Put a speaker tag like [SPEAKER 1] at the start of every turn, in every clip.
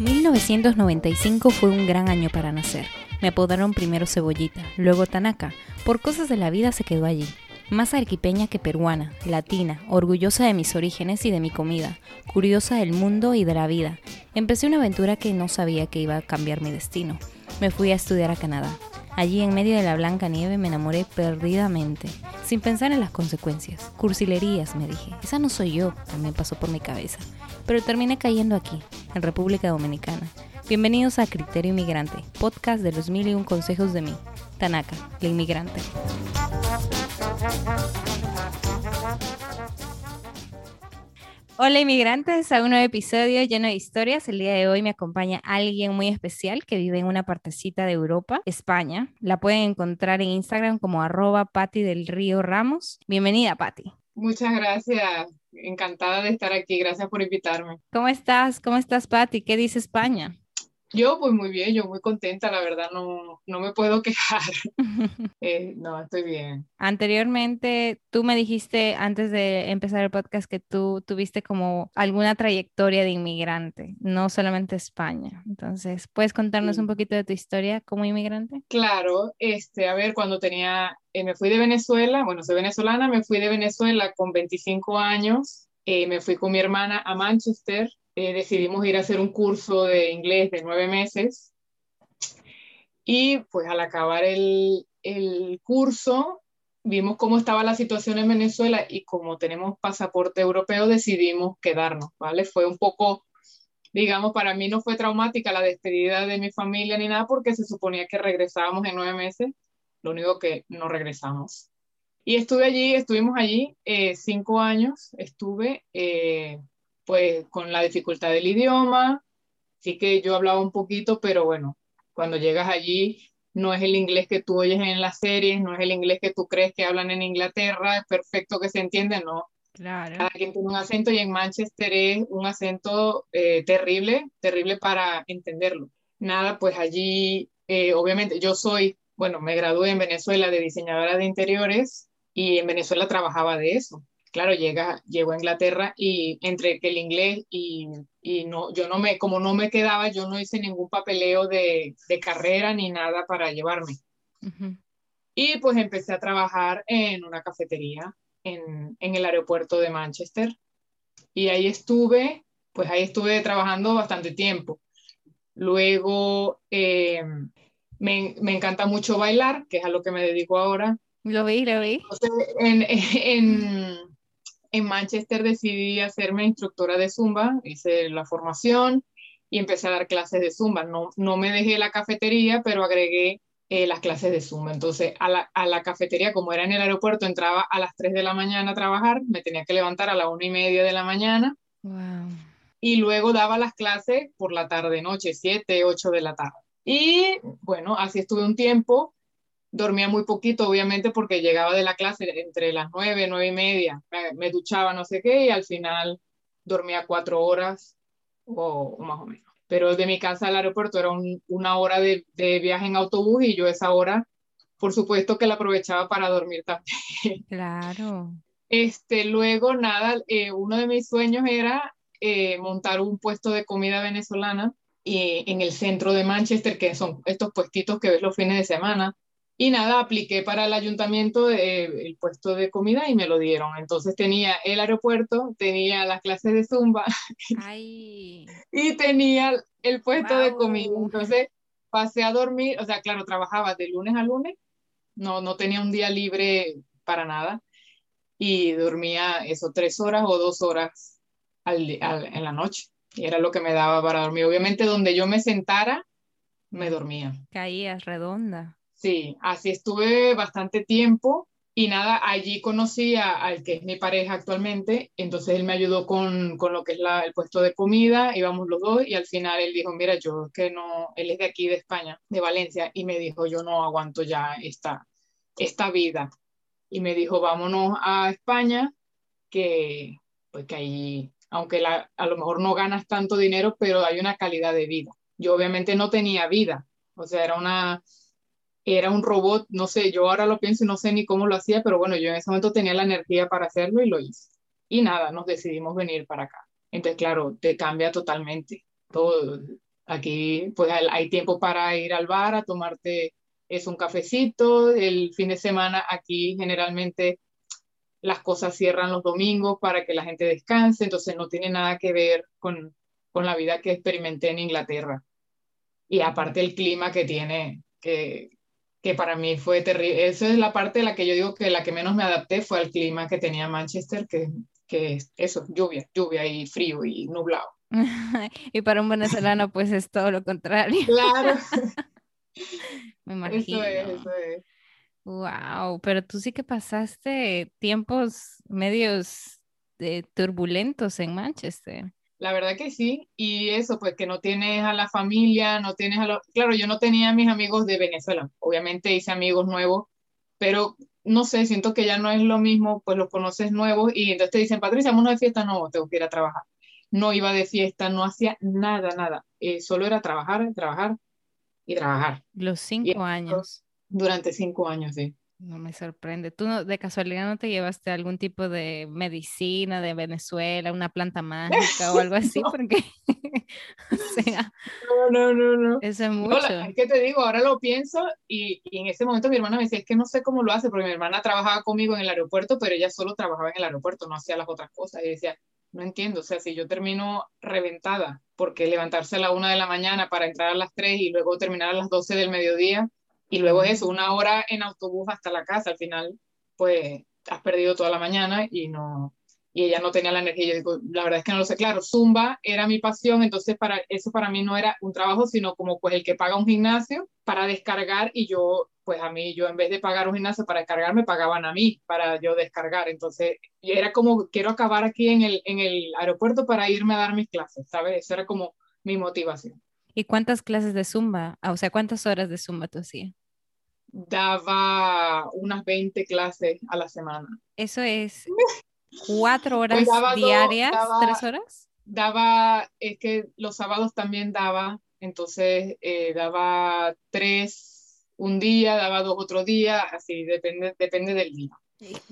[SPEAKER 1] 1995 fue un gran año para nacer. Me apodaron primero Cebollita, luego Tanaka. Por cosas de la vida se quedó allí. Más arquipeña que peruana, latina, orgullosa de mis orígenes y de mi comida, curiosa del mundo y de la vida. Empecé una aventura que no sabía que iba a cambiar mi destino. Me fui a estudiar a Canadá. Allí en medio de la blanca nieve me enamoré perdidamente, sin pensar en las consecuencias. Cursilerías, me dije. Esa no soy yo, también pasó por mi cabeza. Pero terminé cayendo aquí, en República Dominicana. Bienvenidos a Criterio Inmigrante, podcast de los mil y un consejos de mí, Tanaka, la inmigrante. Hola inmigrantes, a un nuevo episodio lleno de historias. El día de hoy me acompaña alguien muy especial que vive en una partecita de Europa, España. La pueden encontrar en Instagram como arroba Patti del Río Ramos. Bienvenida, Patti.
[SPEAKER 2] Muchas gracias, encantada de estar aquí, gracias por invitarme.
[SPEAKER 1] ¿Cómo estás? ¿Cómo estás, Patti? ¿Qué dice España?
[SPEAKER 2] Yo pues muy bien, yo muy contenta, la verdad no, no me puedo quejar. Eh, no, estoy bien.
[SPEAKER 1] Anteriormente, tú me dijiste antes de empezar el podcast que tú tuviste como alguna trayectoria de inmigrante, no solamente España. Entonces, ¿puedes contarnos un poquito de tu historia como inmigrante?
[SPEAKER 2] Claro, este, a ver, cuando tenía, eh, me fui de Venezuela, bueno, soy venezolana, me fui de Venezuela con 25 años, eh, me fui con mi hermana a Manchester eh, decidimos ir a hacer un curso de inglés de nueve meses y pues al acabar el, el curso vimos cómo estaba la situación en Venezuela y como tenemos pasaporte europeo decidimos quedarnos, ¿vale? Fue un poco, digamos, para mí no fue traumática la despedida de mi familia ni nada porque se suponía que regresábamos en nueve meses, lo único que no regresamos. Y estuve allí, estuvimos allí eh, cinco años, estuve eh, pues con la dificultad del idioma, sí que yo hablaba un poquito, pero bueno, cuando llegas allí no es el inglés que tú oyes en las series, no es el inglés que tú crees que hablan en Inglaterra, es perfecto que se entiende, no.
[SPEAKER 1] Claro.
[SPEAKER 2] Cada quien tiene un acento y en Manchester es un acento eh, terrible, terrible para entenderlo. Nada, pues allí, eh, obviamente, yo soy, bueno, me gradué en Venezuela de diseñadora de interiores y en Venezuela trabajaba de eso claro, llega, llegó a Inglaterra y entre que el inglés y, y, no, yo no me, como no me quedaba, yo no hice ningún papeleo de, de carrera ni nada para llevarme. Y pues empecé a trabajar en una cafetería en, en, el aeropuerto de Manchester. Y ahí estuve, pues ahí estuve trabajando bastante tiempo. Luego eh, me, me, encanta mucho bailar, que es a lo que me dedico ahora.
[SPEAKER 1] Lo vi, lo vi.
[SPEAKER 2] Entonces, en, en, en Manchester decidí hacerme instructora de Zumba, hice la formación y empecé a dar clases de Zumba. No, no me dejé la cafetería, pero agregué eh, las clases de Zumba. Entonces, a la, a la, cafetería, como era en el aeropuerto, entraba a las 3 de la mañana a trabajar, me tenía que levantar a la 1 y media de la mañana.
[SPEAKER 1] Wow.
[SPEAKER 2] Y luego daba las clases por la tarde, noche, 7, 8 de la tarde. Y bueno, así estuve un tiempo dormía muy poquito, obviamente, porque llegaba de la clase entre las nueve, nueve y media, me, duchaba no sé qué y al final dormía cuatro horas o, más o menos. Pero de mi casa al aeropuerto era una hora de, de, viaje en autobús y yo esa hora, por supuesto que la aprovechaba para dormir también.
[SPEAKER 1] Claro.
[SPEAKER 2] Este, luego, nada, eh, uno de mis sueños era eh, montar un puesto de comida venezolana y, en el centro de Manchester, que son estos puestitos que ves los fines de semana, y nada, apliqué para el ayuntamiento eh, el puesto de comida y me lo dieron. Entonces tenía el aeropuerto, tenía las clases de zumba
[SPEAKER 1] Ay.
[SPEAKER 2] y tenía el puesto wow. de comida. Entonces pasé a dormir, o sea, claro, trabajaba de lunes a lunes, no, no tenía un día libre para nada y dormía eso tres horas o dos horas al, al, en la noche. Y era lo que me daba para dormir. Obviamente donde yo me sentara, me dormía.
[SPEAKER 1] Caías redonda.
[SPEAKER 2] Sí, así estuve bastante tiempo y nada, allí conocí a, al que es mi pareja actualmente, entonces él me ayudó con, con lo que es la, el puesto de comida, íbamos los dos y al final él dijo, mira, yo es que no, él es de aquí, de España, de Valencia, y me dijo, yo no aguanto ya esta, esta vida. Y me dijo, vámonos a España, que pues que ahí, aunque la, a lo mejor no ganas tanto dinero, pero hay una calidad de vida. Yo obviamente no tenía vida, o sea, era una era un robot, no sé, yo ahora lo pienso y no sé ni cómo lo hacía, pero bueno, yo en ese momento tenía la energía para hacerlo y lo hice. Y nada, nos decidimos venir para acá. Entonces, claro, te cambia totalmente todo. Aquí pues hay tiempo para ir al bar a tomarte es un cafecito. El fin de semana aquí generalmente las cosas cierran los domingos para que la gente descanse, entonces no tiene nada que ver con, con la vida que experimenté en Inglaterra. Y aparte el clima que tiene, que, que para mí fue terrible. Esa es la parte de la que yo digo que la que menos me adapté fue al clima que tenía Manchester, que, que es eso, lluvia, lluvia y frío y nublado.
[SPEAKER 1] y para un venezolano pues es todo lo contrario.
[SPEAKER 2] Claro.
[SPEAKER 1] me imagino. Eso es, eso es. Wow, pero tú sí que pasaste tiempos medios eh, turbulentos en Manchester.
[SPEAKER 2] La verdad que sí, y eso, pues que no tienes a la familia, no tienes a los... Claro, yo no tenía a mis amigos de Venezuela, obviamente hice amigos nuevos, pero no sé, siento que ya no es lo mismo, pues los conoces nuevos y entonces te dicen, Patricia, vámonos de fiesta, no, tengo que ir a trabajar. No iba de fiesta, no hacía nada, nada, eh, solo era trabajar, trabajar y trabajar.
[SPEAKER 1] Los cinco años.
[SPEAKER 2] Durante cinco años, sí.
[SPEAKER 1] No me sorprende. ¿Tú de casualidad no te llevaste algún tipo de medicina de Venezuela, una planta mágica o algo así? Porque,
[SPEAKER 2] o sea, no, no, no, no.
[SPEAKER 1] Eso es mucho.
[SPEAKER 2] es que te digo, ahora lo pienso y, y, en ese momento mi hermana me decía, es que no sé cómo lo hace, porque mi hermana trabajaba conmigo en el aeropuerto, pero ella solo trabajaba en el aeropuerto, no hacía las otras cosas. Y decía, no entiendo, o sea, si yo termino reventada, porque levantarse a la una de la mañana para entrar a las tres y luego terminar a las doce del mediodía, y luego eso, una hora en autobús hasta la casa, al final, pues has perdido toda la mañana y no y ella no tenía la energía. Yo digo, la verdad es que no lo sé. Claro, Zumba era mi pasión, entonces para eso para mí no era un trabajo, sino como pues el que paga un gimnasio para descargar y yo, pues a mí, yo en vez de pagar un gimnasio para descargar, me pagaban a mí para yo descargar. Entonces, era como, quiero acabar aquí en el, en el aeropuerto para irme a dar mis clases, ¿sabes? Eso era como mi motivación.
[SPEAKER 1] ¿Y cuántas clases de Zumba? Ah, o sea, ¿cuántas horas de Zumba tú hacías?
[SPEAKER 2] Daba unas 20 clases a la semana.
[SPEAKER 1] Eso es cuatro horas pues diarias, tres horas.
[SPEAKER 2] Daba, es que los sábados también daba, entonces eh, daba tres un día, daba dos otro día, así, depende, depende del día.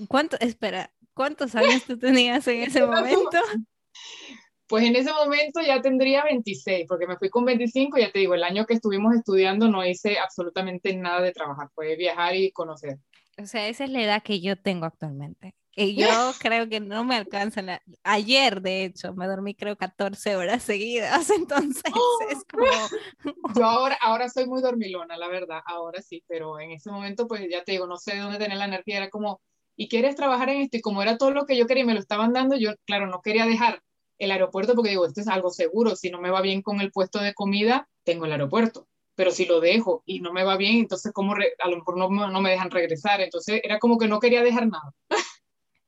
[SPEAKER 1] ¿Cuánto, espera, cuántos años tú tenías en ese momento?
[SPEAKER 2] Pues en ese momento ya tendría 26, porque me fui con 25, ya te digo, el año que estuvimos estudiando no hice absolutamente nada de trabajar, fue viajar y conocer.
[SPEAKER 1] O sea, esa es la edad que yo tengo actualmente. Y yo creo que no me alcanza. Ayer, de hecho, me dormí creo 14 horas seguidas, entonces es como...
[SPEAKER 2] Yo ahora, ahora soy muy dormilona, la verdad, ahora sí, pero en ese momento, pues ya te digo, no sé de dónde tener la energía, era como, ¿y quieres trabajar en esto? Y como era todo lo que yo quería y me lo estaban dando, yo, claro, no quería dejar el aeropuerto porque digo, esto es algo seguro, si no me va bien con el puesto de comida, tengo el aeropuerto, pero si lo dejo y no me va bien, entonces como a lo mejor no, no, me dejan regresar, entonces era como que no quería dejar nada.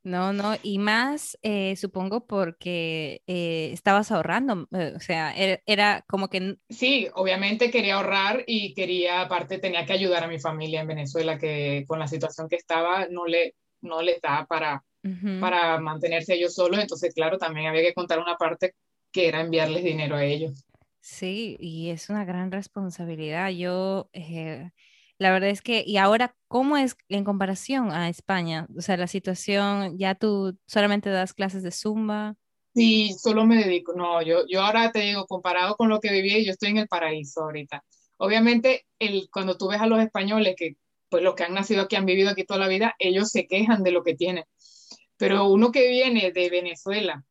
[SPEAKER 1] No, no, y más eh, supongo porque eh, estabas ahorrando, eh, o sea, era, era, como que...
[SPEAKER 2] Sí, obviamente quería ahorrar y quería, aparte tenía que ayudar a mi familia en Venezuela, que con la situación que estaba no le, no le daba para, para mantenerse ellos solos, entonces claro, también había que contar una parte que era enviarles dinero a ellos.
[SPEAKER 1] Sí, y es una gran responsabilidad. Yo, eh, la verdad es que, y ahora, ¿cómo es en comparación a España? O sea, la situación, ya tú solamente das clases de zumba.
[SPEAKER 2] Sí, solo me dedico, no, yo, yo ahora te digo, comparado con lo que vivía, yo estoy en el paraíso ahorita. Obviamente, el, cuando tú ves a los españoles, que pues los que han nacido aquí, han vivido aquí toda la vida, ellos se quejan de lo que tienen. Pero uno que viene de Venezuela,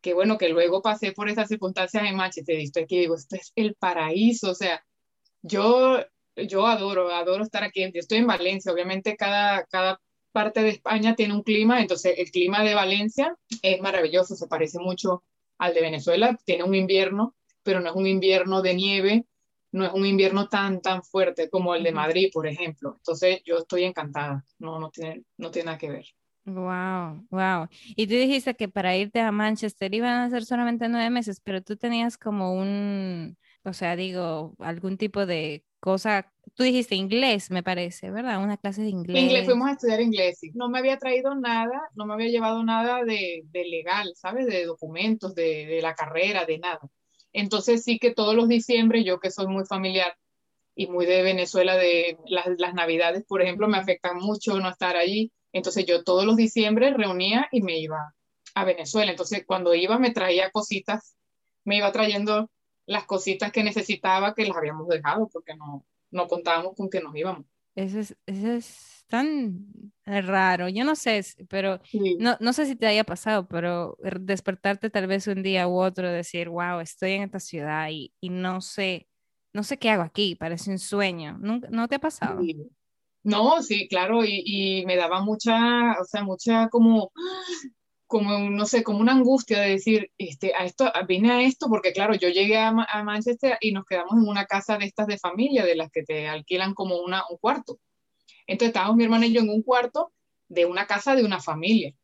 [SPEAKER 2] que bueno, que luego pasé por esas circunstancias en Manchester y estoy aquí, digo, esto es el paraíso, o sea, yo, yo adoro, adoro estar aquí, estoy en Valencia, obviamente cada, cada parte de España tiene un clima, entonces el clima de Valencia es maravilloso, se parece mucho al de Venezuela, tiene un invierno, pero no es un invierno de nieve, no es un invierno tan, tan fuerte como el de Madrid, por ejemplo. Entonces yo estoy encantada, no, no, tiene, no tiene nada que ver.
[SPEAKER 1] Wow, wow. Y tú dijiste que para irte a Manchester iban a ser solamente nueve meses, pero tú tenías como un, o sea, digo, algún tipo de cosa. Tú dijiste inglés, me parece, ¿verdad? Una clase de inglés.
[SPEAKER 2] Inglés, fuimos a estudiar inglés. No me había traído nada, no me había llevado nada de, de legal, ¿sabes? De documentos, de, de la carrera, de nada. Entonces sí que todos los diciembre, yo que soy muy familiar y muy de Venezuela, de las, las navidades, por ejemplo, me afectan mucho no estar allí entonces yo todos los diciembre reunía y me iba a Venezuela. Entonces cuando iba me traía cositas, me iba trayendo las cositas que necesitaba que las habíamos dejado porque no, no contábamos con que nos íbamos.
[SPEAKER 1] Eso es, eso es tan raro, yo no sé, pero no, no sé si te haya pasado, pero despertarte tal vez un día u otro, decir, wow, estoy en esta ciudad y, y no sé, no sé qué hago aquí, parece un sueño. ¿No, no te ha pasado?
[SPEAKER 2] No, sí, claro, y, me daba mucha, o sea, mucha como, como, no sé, como una angustia de decir, este, a esto, vine a esto, porque claro, yo llegué a, Manchester y nos quedamos en una casa de estas de familia, de las que te alquilan como una, un cuarto. Entonces estábamos mi hermana y yo en un cuarto de una casa de una familia.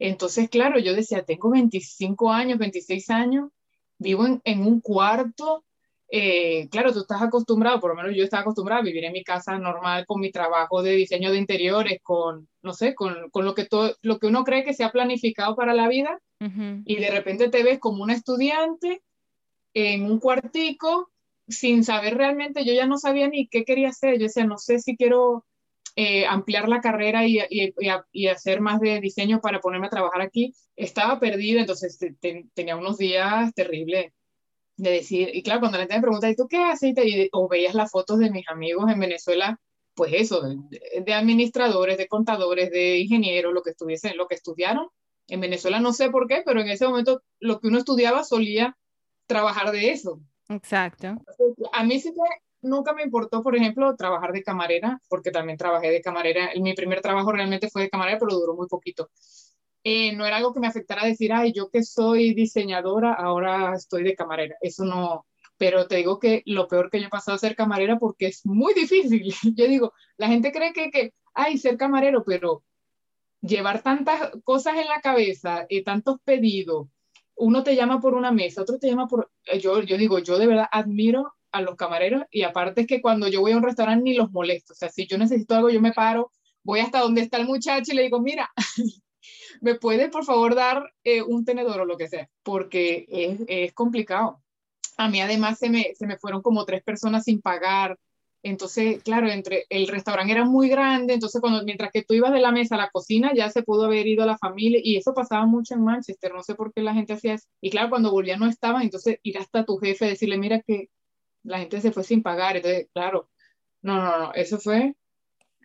[SPEAKER 2] Entonces, claro, yo decía, tengo 25 años, 26 años, vivo en un cuarto eh, claro, tú estás acostumbrado, por lo menos yo estaba acostumbrada a vivir en mi casa normal con mi trabajo de diseño de interiores, con, no sé, con, con lo, que todo, lo que uno cree que se ha planificado para la vida, y de repente te ves como una estudiante en un cuartico sin saber realmente, yo ya no sabía ni qué quería hacer, yo decía, no sé si quiero eh, ampliar la carrera y, y, y, hacer más de diseño para ponerme a trabajar aquí, estaba perdida, entonces tenía unos días terribles de decir, y claro, cuando la gente me pregunta, ¿y tú qué haces? Y o veías las fotos de mis amigos en Venezuela, pues eso, de, administradores, de contadores, de ingenieros, lo que estuviesen, lo que estudiaron. En Venezuela no sé por qué, pero en ese momento lo que uno estudiaba solía trabajar de eso.
[SPEAKER 1] Exacto.
[SPEAKER 2] A mí sí que nunca me importó, por ejemplo, trabajar de camarera, porque también trabajé de camarera. Mi primer trabajo realmente fue de camarera, pero duró muy poquito. Eh, no era algo que me afectara decir, ay, yo que soy diseñadora, ahora estoy de camarera. Eso no, pero te digo que lo peor que yo he pasado a ser camarera porque es muy difícil. Yo digo, la gente cree que, que ay, ser camarero, pero llevar tantas cosas en la cabeza y tantos pedidos, uno te llama por una mesa, otro te llama por, eh, yo, yo digo, yo de verdad admiro a los camareros y aparte es que cuando yo voy a un restaurante ni los molesto, o sea, si yo necesito algo, yo me paro, voy hasta donde está el muchacho y le digo, mira, ¿me puede por favor dar eh, un tenedor o lo que sea? Porque es, es, complicado. A mí además se me, se me fueron como tres personas sin pagar. Entonces, claro, entre el restaurante era muy grande, entonces cuando mientras que tú ibas de la mesa a la cocina ya se pudo haber ido la familia y eso pasaba mucho en Manchester, no sé por qué la gente hacía eso. Y claro, cuando volvía no estaban, entonces ir hasta tu jefe a decirle, mira que la gente se fue sin pagar, entonces, claro, no, no, no, eso fue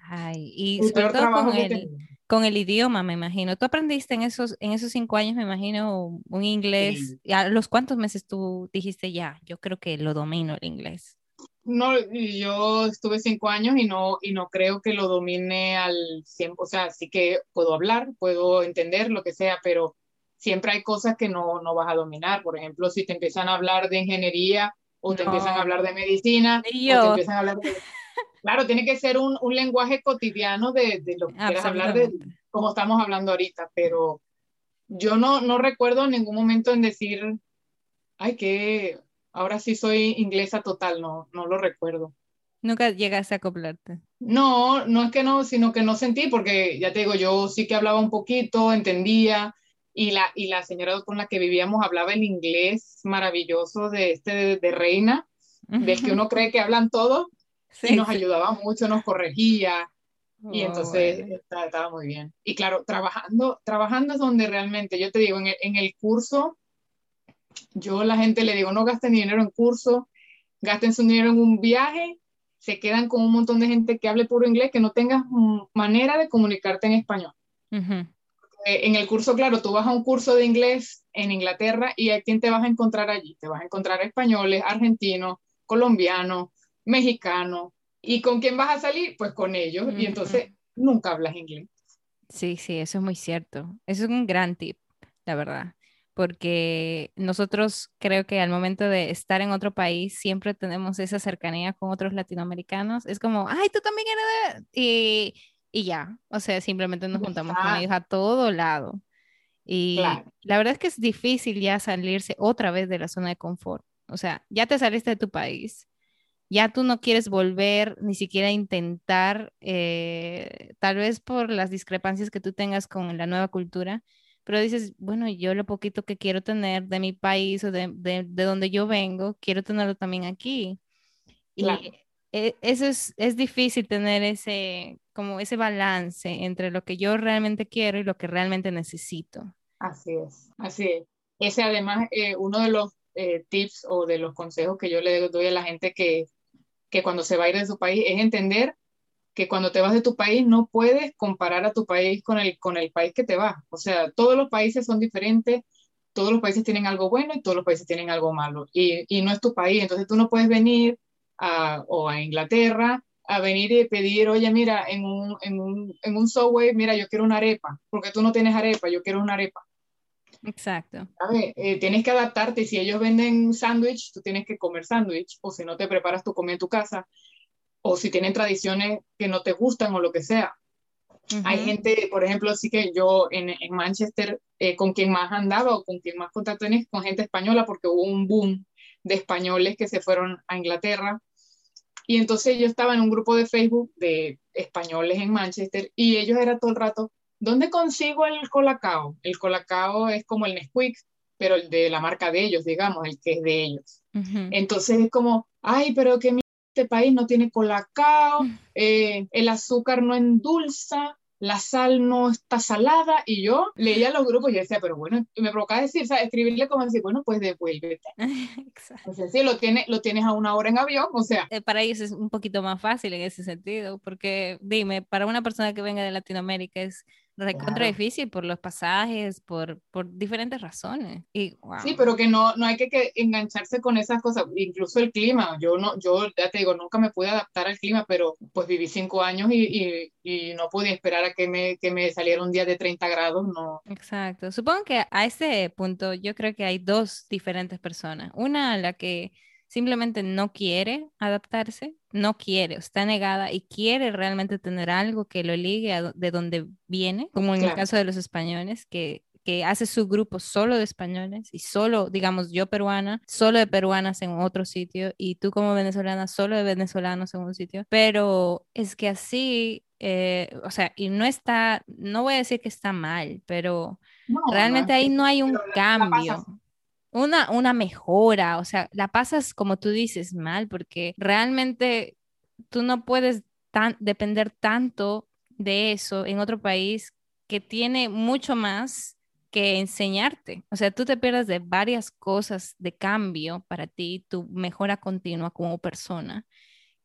[SPEAKER 1] Ay, y sobre todo con el, con el idioma, me imagino. Tú aprendiste en esos, en esos cinco años, me imagino, un inglés. ¿A los cuántos meses tú dijiste ya? Yo creo que lo domino el inglés.
[SPEAKER 2] No, yo estuve cinco años y no, y no creo que lo domine al 100%. O sea, sí que puedo hablar, puedo entender lo que sea, pero siempre hay cosas que no, no vas a dominar. Por ejemplo, si te empiezan a hablar de ingeniería o te empiezan a hablar de medicina, o te empiezan a hablar de Claro, tiene que ser un, un lenguaje cotidiano de, de lo que quieras hablar, de como estamos hablando ahorita, pero yo no, no recuerdo en ningún momento en decir, ay, que ahora sí soy inglesa total, no, no lo recuerdo.
[SPEAKER 1] Nunca llegaste a acoplarte.
[SPEAKER 2] No, no es que no, sino que no sentí, porque ya te digo, yo sí que hablaba un poquito, entendía, y la, y la señora con la que vivíamos hablaba el inglés maravilloso de este de, Reina, del que uno cree que hablan todo, y nos ayudaba mucho, nos corregía. y oh, entonces estaba, muy bien. Y claro, trabajando, trabajando es donde realmente, yo te digo, en el, en el curso, yo a la gente le digo, no gasten dinero en curso, gasten su dinero en un viaje, se quedan con un montón de gente que hable puro inglés, que no tengas manera de comunicarte en español. En el curso, claro, tú vas a un curso de inglés en Inglaterra y a quién te vas a encontrar allí. Te vas a encontrar españoles, argentinos, colombianos, mexicano. ¿Y con quién vas a salir? Pues con ellos. Y entonces nunca hablas inglés.
[SPEAKER 1] Sí, sí, eso es muy cierto. Eso es un gran tip, la verdad. Porque nosotros creo que al momento de estar en otro país siempre tenemos esa cercanía con otros latinoamericanos. Es como, ay, tú también eres de... Y, y ya, o sea, simplemente nos juntamos con ellos a todo lado. Y la verdad es que es difícil ya salirse otra vez de la zona de confort. O sea, ya te saliste de tu país, ya tú no quieres volver ni siquiera intentar, eh, tal vez por las discrepancias que tú tengas con la nueva cultura, pero dices, bueno, yo lo poquito que quiero tener de mi país o de, de, donde yo vengo, quiero tenerlo también aquí. Y e, eso es, es difícil tener ese, como ese balance entre lo que yo realmente quiero y lo que realmente necesito.
[SPEAKER 2] Así es, así es. Ese además, eh, uno de los eh, tips o de los consejos que yo le doy a la gente que, que cuando se va a ir de su país es entender que cuando te vas de tu país no puedes comparar a tu país con el, con el país que te vas. O sea, todos los países son diferentes, todos los países tienen algo bueno y todos los países tienen algo malo. Y, y no es tu país, entonces tú no puedes venir a, o a Inglaterra a venir y pedir, oye, mira, en un, en, un, en un subway, mira, yo quiero una arepa, porque tú no tienes arepa, yo quiero una arepa.
[SPEAKER 1] Exacto.
[SPEAKER 2] Eh, tienes que adaptarte. Si ellos venden sándwich, tú tienes que comer sándwich. O si no te preparas tu comida en tu casa. O si tienen tradiciones que no te gustan o lo que sea. Hay gente, por ejemplo, así que yo en, en Manchester, eh, con quien más andaba o con quien más contacto tenía con gente española, porque hubo un boom de españoles que se fueron a Inglaterra. Y entonces yo estaba en un grupo de Facebook de españoles en Manchester y ellos eran todo el rato, ¿Dónde consigo el colacao? El colacao es como el Nesquik, pero el de la marca de ellos, digamos, el que es de ellos. Entonces es como, ay, pero que este país no tiene colacao, eh, el azúcar no endulza, la sal no está salada, y yo leía los grupos y decía, pero bueno, me provocaba decir, o sea, escribirle como decir, bueno, pues devuélvete. Exacto. O sea, sí, lo, tiene, lo tienes a una hora en avión, o sea.
[SPEAKER 1] Eh, para ellos es un poquito más fácil en ese sentido, porque dime, para una persona que venga de Latinoamérica es recontra difícil por los pasajes, por, por diferentes razones. Y,
[SPEAKER 2] Sí, pero que no, no hay que, que, engancharse con esas cosas, incluso el clima. Yo, no, yo ya te digo, nunca me pude adaptar al clima, pero pues viví cinco años y, y, y no pude esperar a que me, que me saliera un día de 30 grados, no.
[SPEAKER 1] Exacto. Supongo que a ese punto yo creo que hay dos diferentes personas. Una, la que simplemente no quiere adaptarse, no quiere, está negada y quiere realmente tener algo que lo ligue de donde viene, como en el caso de los españoles, que, que hace su grupo solo de españoles y solo, digamos, yo peruana, solo de peruanas en otro sitio y tú como venezolana, solo de venezolanos en un sitio, pero es que así, eh, o sea, y no está, no voy a decir que está mal, pero realmente ahí no hay un cambio una, una mejora, o sea, la pasas como tú dices mal, porque realmente tú no puedes tan, depender tanto de eso en otro país que tiene mucho más que enseñarte. O sea, tú te pierdes de varias cosas de cambio para ti, tu mejora continua como persona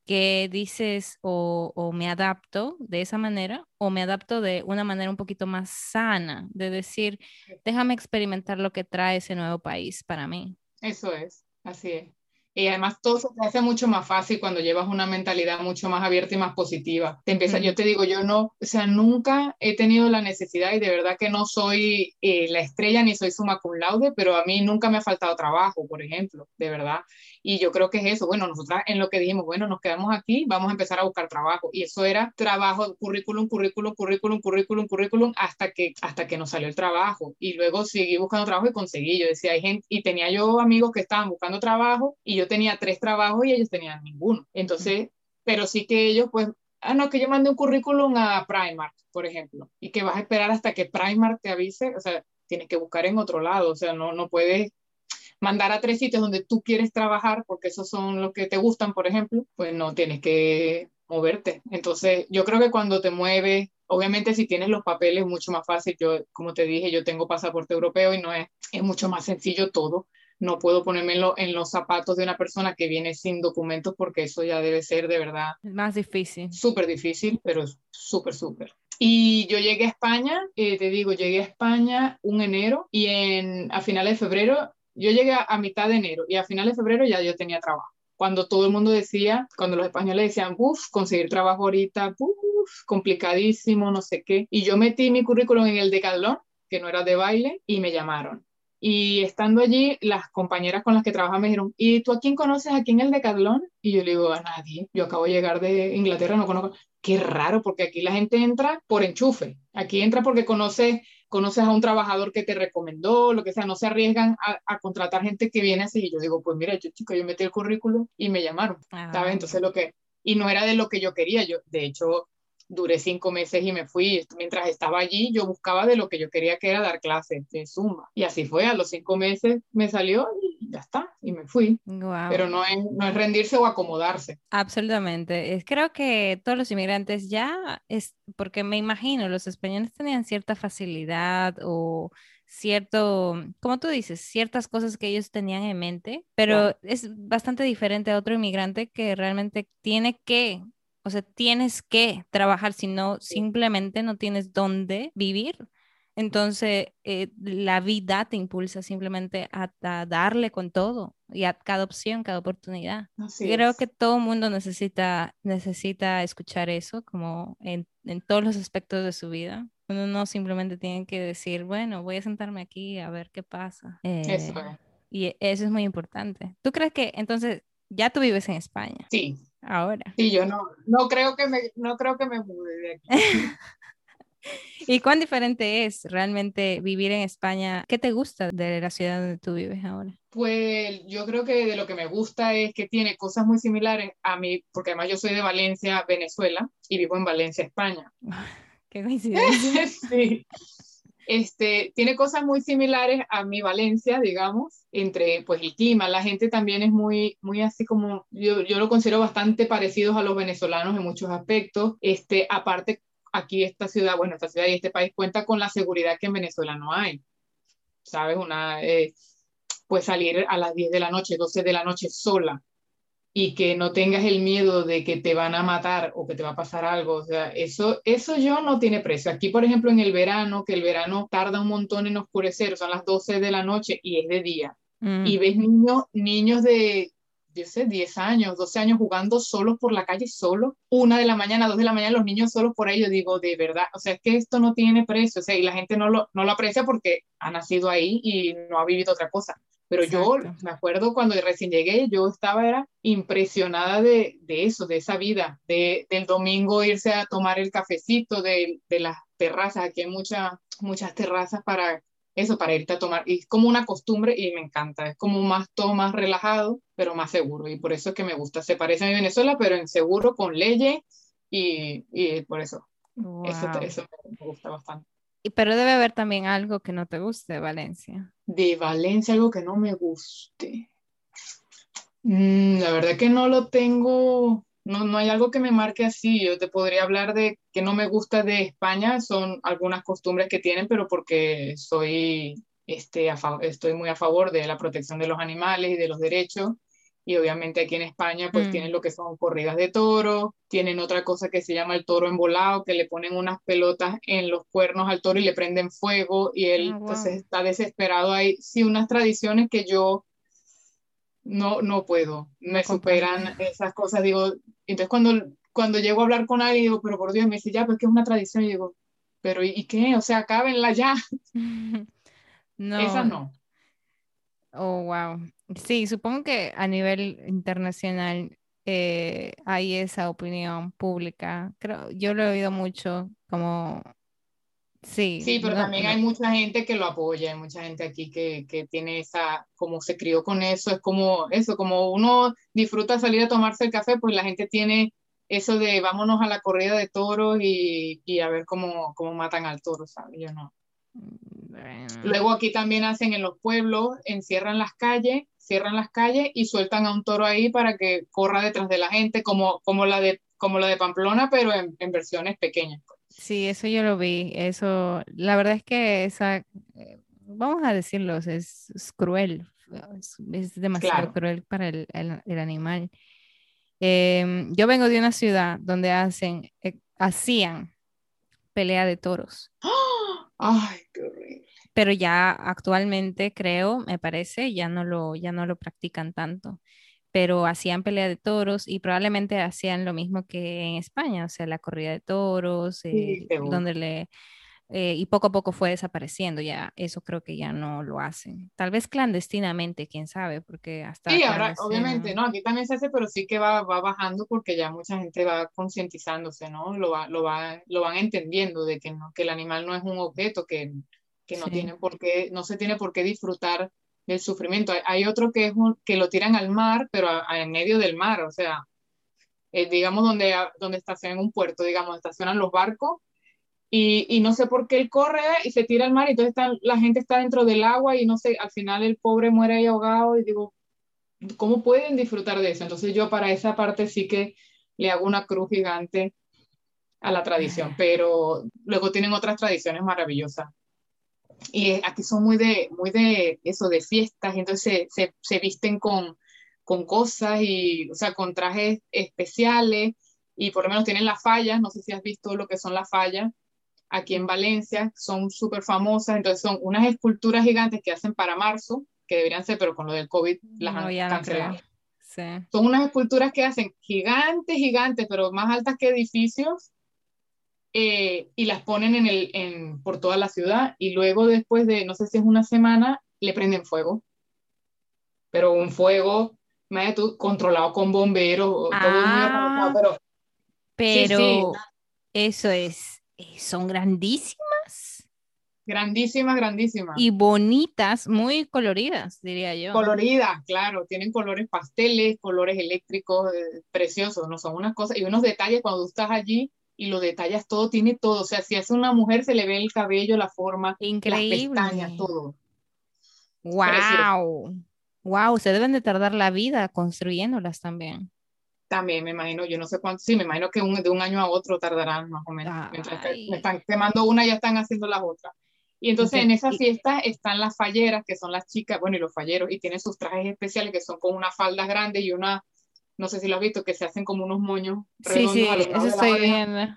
[SPEAKER 1] que dices o, me adapto de esa manera o me adapto de una manera un poquito más sana, de decir, déjame experimentar lo que trae ese nuevo país para mí.
[SPEAKER 2] Eso es, así es. Y además todo se te hace mucho más fácil cuando llevas una mentalidad mucho más abierta y más positiva. Te empieza, Yo te digo, yo no, o sea, nunca he tenido la necesidad y de verdad que no soy eh, la estrella ni soy suma cum laude, pero a mí nunca me ha faltado trabajo, por ejemplo, de verdad. Y yo creo que es eso. Bueno, nosotras en lo que dijimos, bueno, nos quedamos aquí, vamos a empezar a buscar trabajo. Y eso era trabajo, currículum, currículum, currículum, currículum, currículum, hasta que, hasta que nos salió el trabajo. Y luego seguí buscando trabajo y conseguí. Yo decía, hay gente, y tenía yo amigos que estaban buscando trabajo y yo tenía tres trabajos y ellos tenían ninguno. Entonces, pero sí que ellos, pues, ah, no, que yo mandé un currículum a Primark, por ejemplo, y que vas a esperar hasta que Primark te avise, o sea, tienes que buscar en otro lado, o sea, no, no puedes mandar a tres sitios donde tú quieres trabajar, porque esos son los que te gustan, por ejemplo, pues no tienes que moverte. Entonces, yo creo que cuando te mueves, obviamente si tienes los papeles es mucho más fácil. Yo, como te dije, yo tengo pasaporte europeo y no es, es mucho más sencillo todo. No puedo ponerme en, los zapatos de una persona que viene sin documentos porque eso ya debe ser de verdad.
[SPEAKER 1] Más difícil.
[SPEAKER 2] Súper difícil, pero súper, súper. Y yo llegué a España, eh, te digo, llegué a España un enero y en, a finales de febrero yo llegué a, mitad de enero y a finales de febrero ya yo tenía trabajo. Cuando todo el mundo decía, cuando los españoles decían, uff, conseguir trabajo ahorita, uff, complicadísimo, no sé qué. Y yo metí mi currículum en el Decathlon, que no era de baile, y me llamaron. Y estando allí, las compañeras con las que trabajaba me dijeron, ¿y tú a quién conoces aquí en el Decathlon? Y yo le digo, a nadie. Yo acabo de llegar de Inglaterra, no conozco. Qué raro, porque aquí la gente entra por enchufe. Aquí entra porque conoce conoces a un trabajador que te recomendó, lo que sea, no se arriesgan a, contratar gente que viene así. Y yo digo, pues mira, yo chico, yo metí el currículum y me llamaron, ¿sabes? Entonces lo que, y no era de lo que yo quería, yo, de hecho, duré cinco meses y me fui. Mientras estaba allí, yo buscaba de lo que yo quería, que era dar clases de Zumba. Y así fue, a los cinco meses me salió ya está, y me fui. Pero no es, no es rendirse o acomodarse.
[SPEAKER 1] Absolutamente. Es, creo que todos los inmigrantes ya, es porque me imagino, los españoles tenían cierta facilidad o cierto, como tú dices, ciertas cosas que ellos tenían en mente, pero es bastante diferente a otro inmigrante que realmente tiene que, o sea, tienes que trabajar, si no, simplemente no tienes dónde vivir. Entonces, eh, la vida te impulsa simplemente a, darle con todo y a cada opción, cada oportunidad. Creo que todo el mundo necesita, necesita escuchar eso, como en, en, todos los aspectos de su vida. Uno no simplemente tiene que decir, bueno, voy a sentarme aquí a ver qué pasa. eso eh, Y eso es muy importante. ¿Tú crees que entonces ya tú vives en España?
[SPEAKER 2] Sí.
[SPEAKER 1] Ahora.
[SPEAKER 2] Sí, yo no, no creo que me, no creo que me mude de aquí.
[SPEAKER 1] ¿Y cuán diferente es realmente vivir en España? ¿Qué te gusta de la ciudad donde tú vives ahora?
[SPEAKER 2] Pues yo creo que de lo que me gusta es que tiene cosas muy similares a mí, porque además yo soy de Valencia, Venezuela, y vivo en Valencia, España.
[SPEAKER 1] Qué coincidencia.
[SPEAKER 2] sí. Este, tiene cosas muy similares a mi Valencia, digamos, entre pues el clima, la gente también es muy, muy así como, yo, yo lo considero bastante parecidos a los venezolanos en muchos aspectos, este, aparte aquí esta ciudad, bueno, esta ciudad y este país cuenta con la seguridad que en Venezuela no hay. ¿Sabes? Una, eh, salir a las 10 de la noche, 12 de la noche sola y que no tengas el miedo de que te van a matar o que te va a pasar algo. O sea, eso, eso yo no tiene precio. Aquí, por ejemplo, en el verano, que el verano tarda un montón en oscurecer, son las 12 de la noche y es de día. Mm. Y ves niños, niños de yo sé, 10 años, 12 años jugando solos por la calle, solo, una de la mañana, dos de la mañana, los niños solos por ahí, yo digo, de verdad, o sea, es que esto no tiene precio, o sea, y la gente no lo, no lo aprecia porque ha nacido ahí y no ha vivido otra cosa. Pero yo me acuerdo cuando recién llegué, yo estaba era impresionada de, de eso, de esa vida, de, del domingo irse a tomar el cafecito, de, de las terrazas, aquí hay muchas muchas terrazas para eso, para irte a tomar. Y es como una costumbre y me encanta. Es como más todo más relajado, pero más seguro. Y por eso es que me gusta. Se parece a mi Venezuela, pero en seguro, con leyes. Y, y por eso. Eso, me gusta bastante.
[SPEAKER 1] Pero debe haber también algo que no te guste de Valencia.
[SPEAKER 2] De Valencia, algo que no me guste. Mm, la verdad que no lo tengo no, no hay algo que me marque así. Yo te podría hablar de que no me gusta de España, son algunas costumbres que tienen, pero porque soy, este, estoy muy a favor de la protección de los animales y de los derechos. Y obviamente aquí en España pues mm. tienen lo que son corridas de toro, tienen otra cosa que se llama el toro embolado, que le ponen unas pelotas en los cuernos al toro y le prenden fuego y él pues está desesperado ahí. Sí, unas tradiciones que yo no, no puedo, me superan esas cosas, digo, entonces cuando, cuando llego a hablar con alguien, digo, pero por Dios, me dice, ya, pues que es una tradición, y digo, pero ¿y, qué? O sea, cábenla ya. no. Esa no.
[SPEAKER 1] Oh, wow. Sí, supongo que a nivel internacional eh, hay esa opinión pública. Creo, yo lo he oído mucho como Sí,
[SPEAKER 2] sí, pero también hay mucha gente que lo apoya, hay mucha gente aquí que, que, tiene esa, como se crió con eso, es como eso, como uno disfruta salir a tomarse el café, pues la gente tiene eso de vámonos a la corrida de toros y, y a ver cómo, cómo matan al toro, ¿sabes? Yo no. Luego aquí también hacen en los pueblos, encierran las calles, cierran las calles y sueltan a un toro ahí para que corra detrás de la gente, como, como, la, de, como la de Pamplona, pero en, en versiones pequeñas. Pues.
[SPEAKER 1] Sí, eso yo lo vi. Eso, la verdad es que esa, eh, vamos a decirlo, es, cruel, es, demasiado cruel para el, animal. Em, yo vengo de una ciudad donde hacen, eh, hacían pelea de toros.
[SPEAKER 2] Ay, qué horrible.
[SPEAKER 1] Pero ya actualmente creo, me parece, ya no lo, ya no lo practican tanto pero hacían pelea de toros y probablemente hacían lo mismo que en España, o sea, la corrida de toros, eh, donde le... Eh, y poco a poco fue desapareciendo, ya eso creo que ya no lo hacen. Tal vez clandestinamente, quién sabe, porque hasta...
[SPEAKER 2] Sí, ahora obviamente, no, aquí también se hace, pero sí que va, va bajando porque ya mucha gente va concientizándose, ¿no? Lo, va, lo, va, lo van entendiendo de que, no, que el animal no es un objeto, que, que no, tiene por qué, no se tiene por qué disfrutar del sufrimiento. Hay otro que es que lo tiran al mar, pero en medio del mar, o sea, eh, digamos donde, donde estacionan un puerto, digamos, estacionan los barcos Y, no sé por qué él corre y se tira al mar y entonces la gente está dentro del agua y no sé, al final el pobre muere ahí ahogado y digo, ¿cómo pueden disfrutar de eso? Entonces yo para esa parte sí que le hago una cruz gigante a la tradición, pero luego tienen otras tradiciones maravillosas. Y aquí son muy de, muy de eso, de fiestas, y entonces se, se, visten con, con cosas y, o sea, con trajes especiales, y por lo menos tienen las fallas, no sé si has visto lo que son las fallas, aquí en Valencia, son súper famosas, entonces son unas esculturas gigantes que hacen para marzo, que deberían ser, pero con lo del COVID las han cancelado. Son unas esculturas que hacen gigantes, gigantes, pero más altas que edificios, eh, y las ponen en el, en, por toda la ciudad, y luego después de, no sé si es una semana, le prenden fuego. Pero un fuego, tú, controlado con bomberos,
[SPEAKER 1] ah, pero... Pero eso es, eh, son grandísimas
[SPEAKER 2] Grandísimas, grandísimas.
[SPEAKER 1] Y bonitas, muy coloridas, diría yo.
[SPEAKER 2] Coloridas, claro, tienen colores pasteles, colores eléctricos, eh, preciosos, no son unas cosas, y unos detalles cuando tú estás allí y lo detallas todo, tiene todo, o sea, si es una mujer se le ve el cabello, la forma, Increíble. las pestañas, todo.
[SPEAKER 1] Wow. Wow, se deben de tardar la vida construyéndolas también.
[SPEAKER 2] También me imagino, yo no sé cuánto, sí, me imagino que de un año a otro tardarán más o menos. Mientras me están quemando una, ya están haciendo las otras. Y entonces en esa fiesta están las falleras, que son las chicas, bueno, y los falleros, y tienen sus trajes especiales que son con unas faldas grandes y una, no sé si lo has visto, que se hacen como unos moños.
[SPEAKER 1] Sí, sí, eso estoy viendo.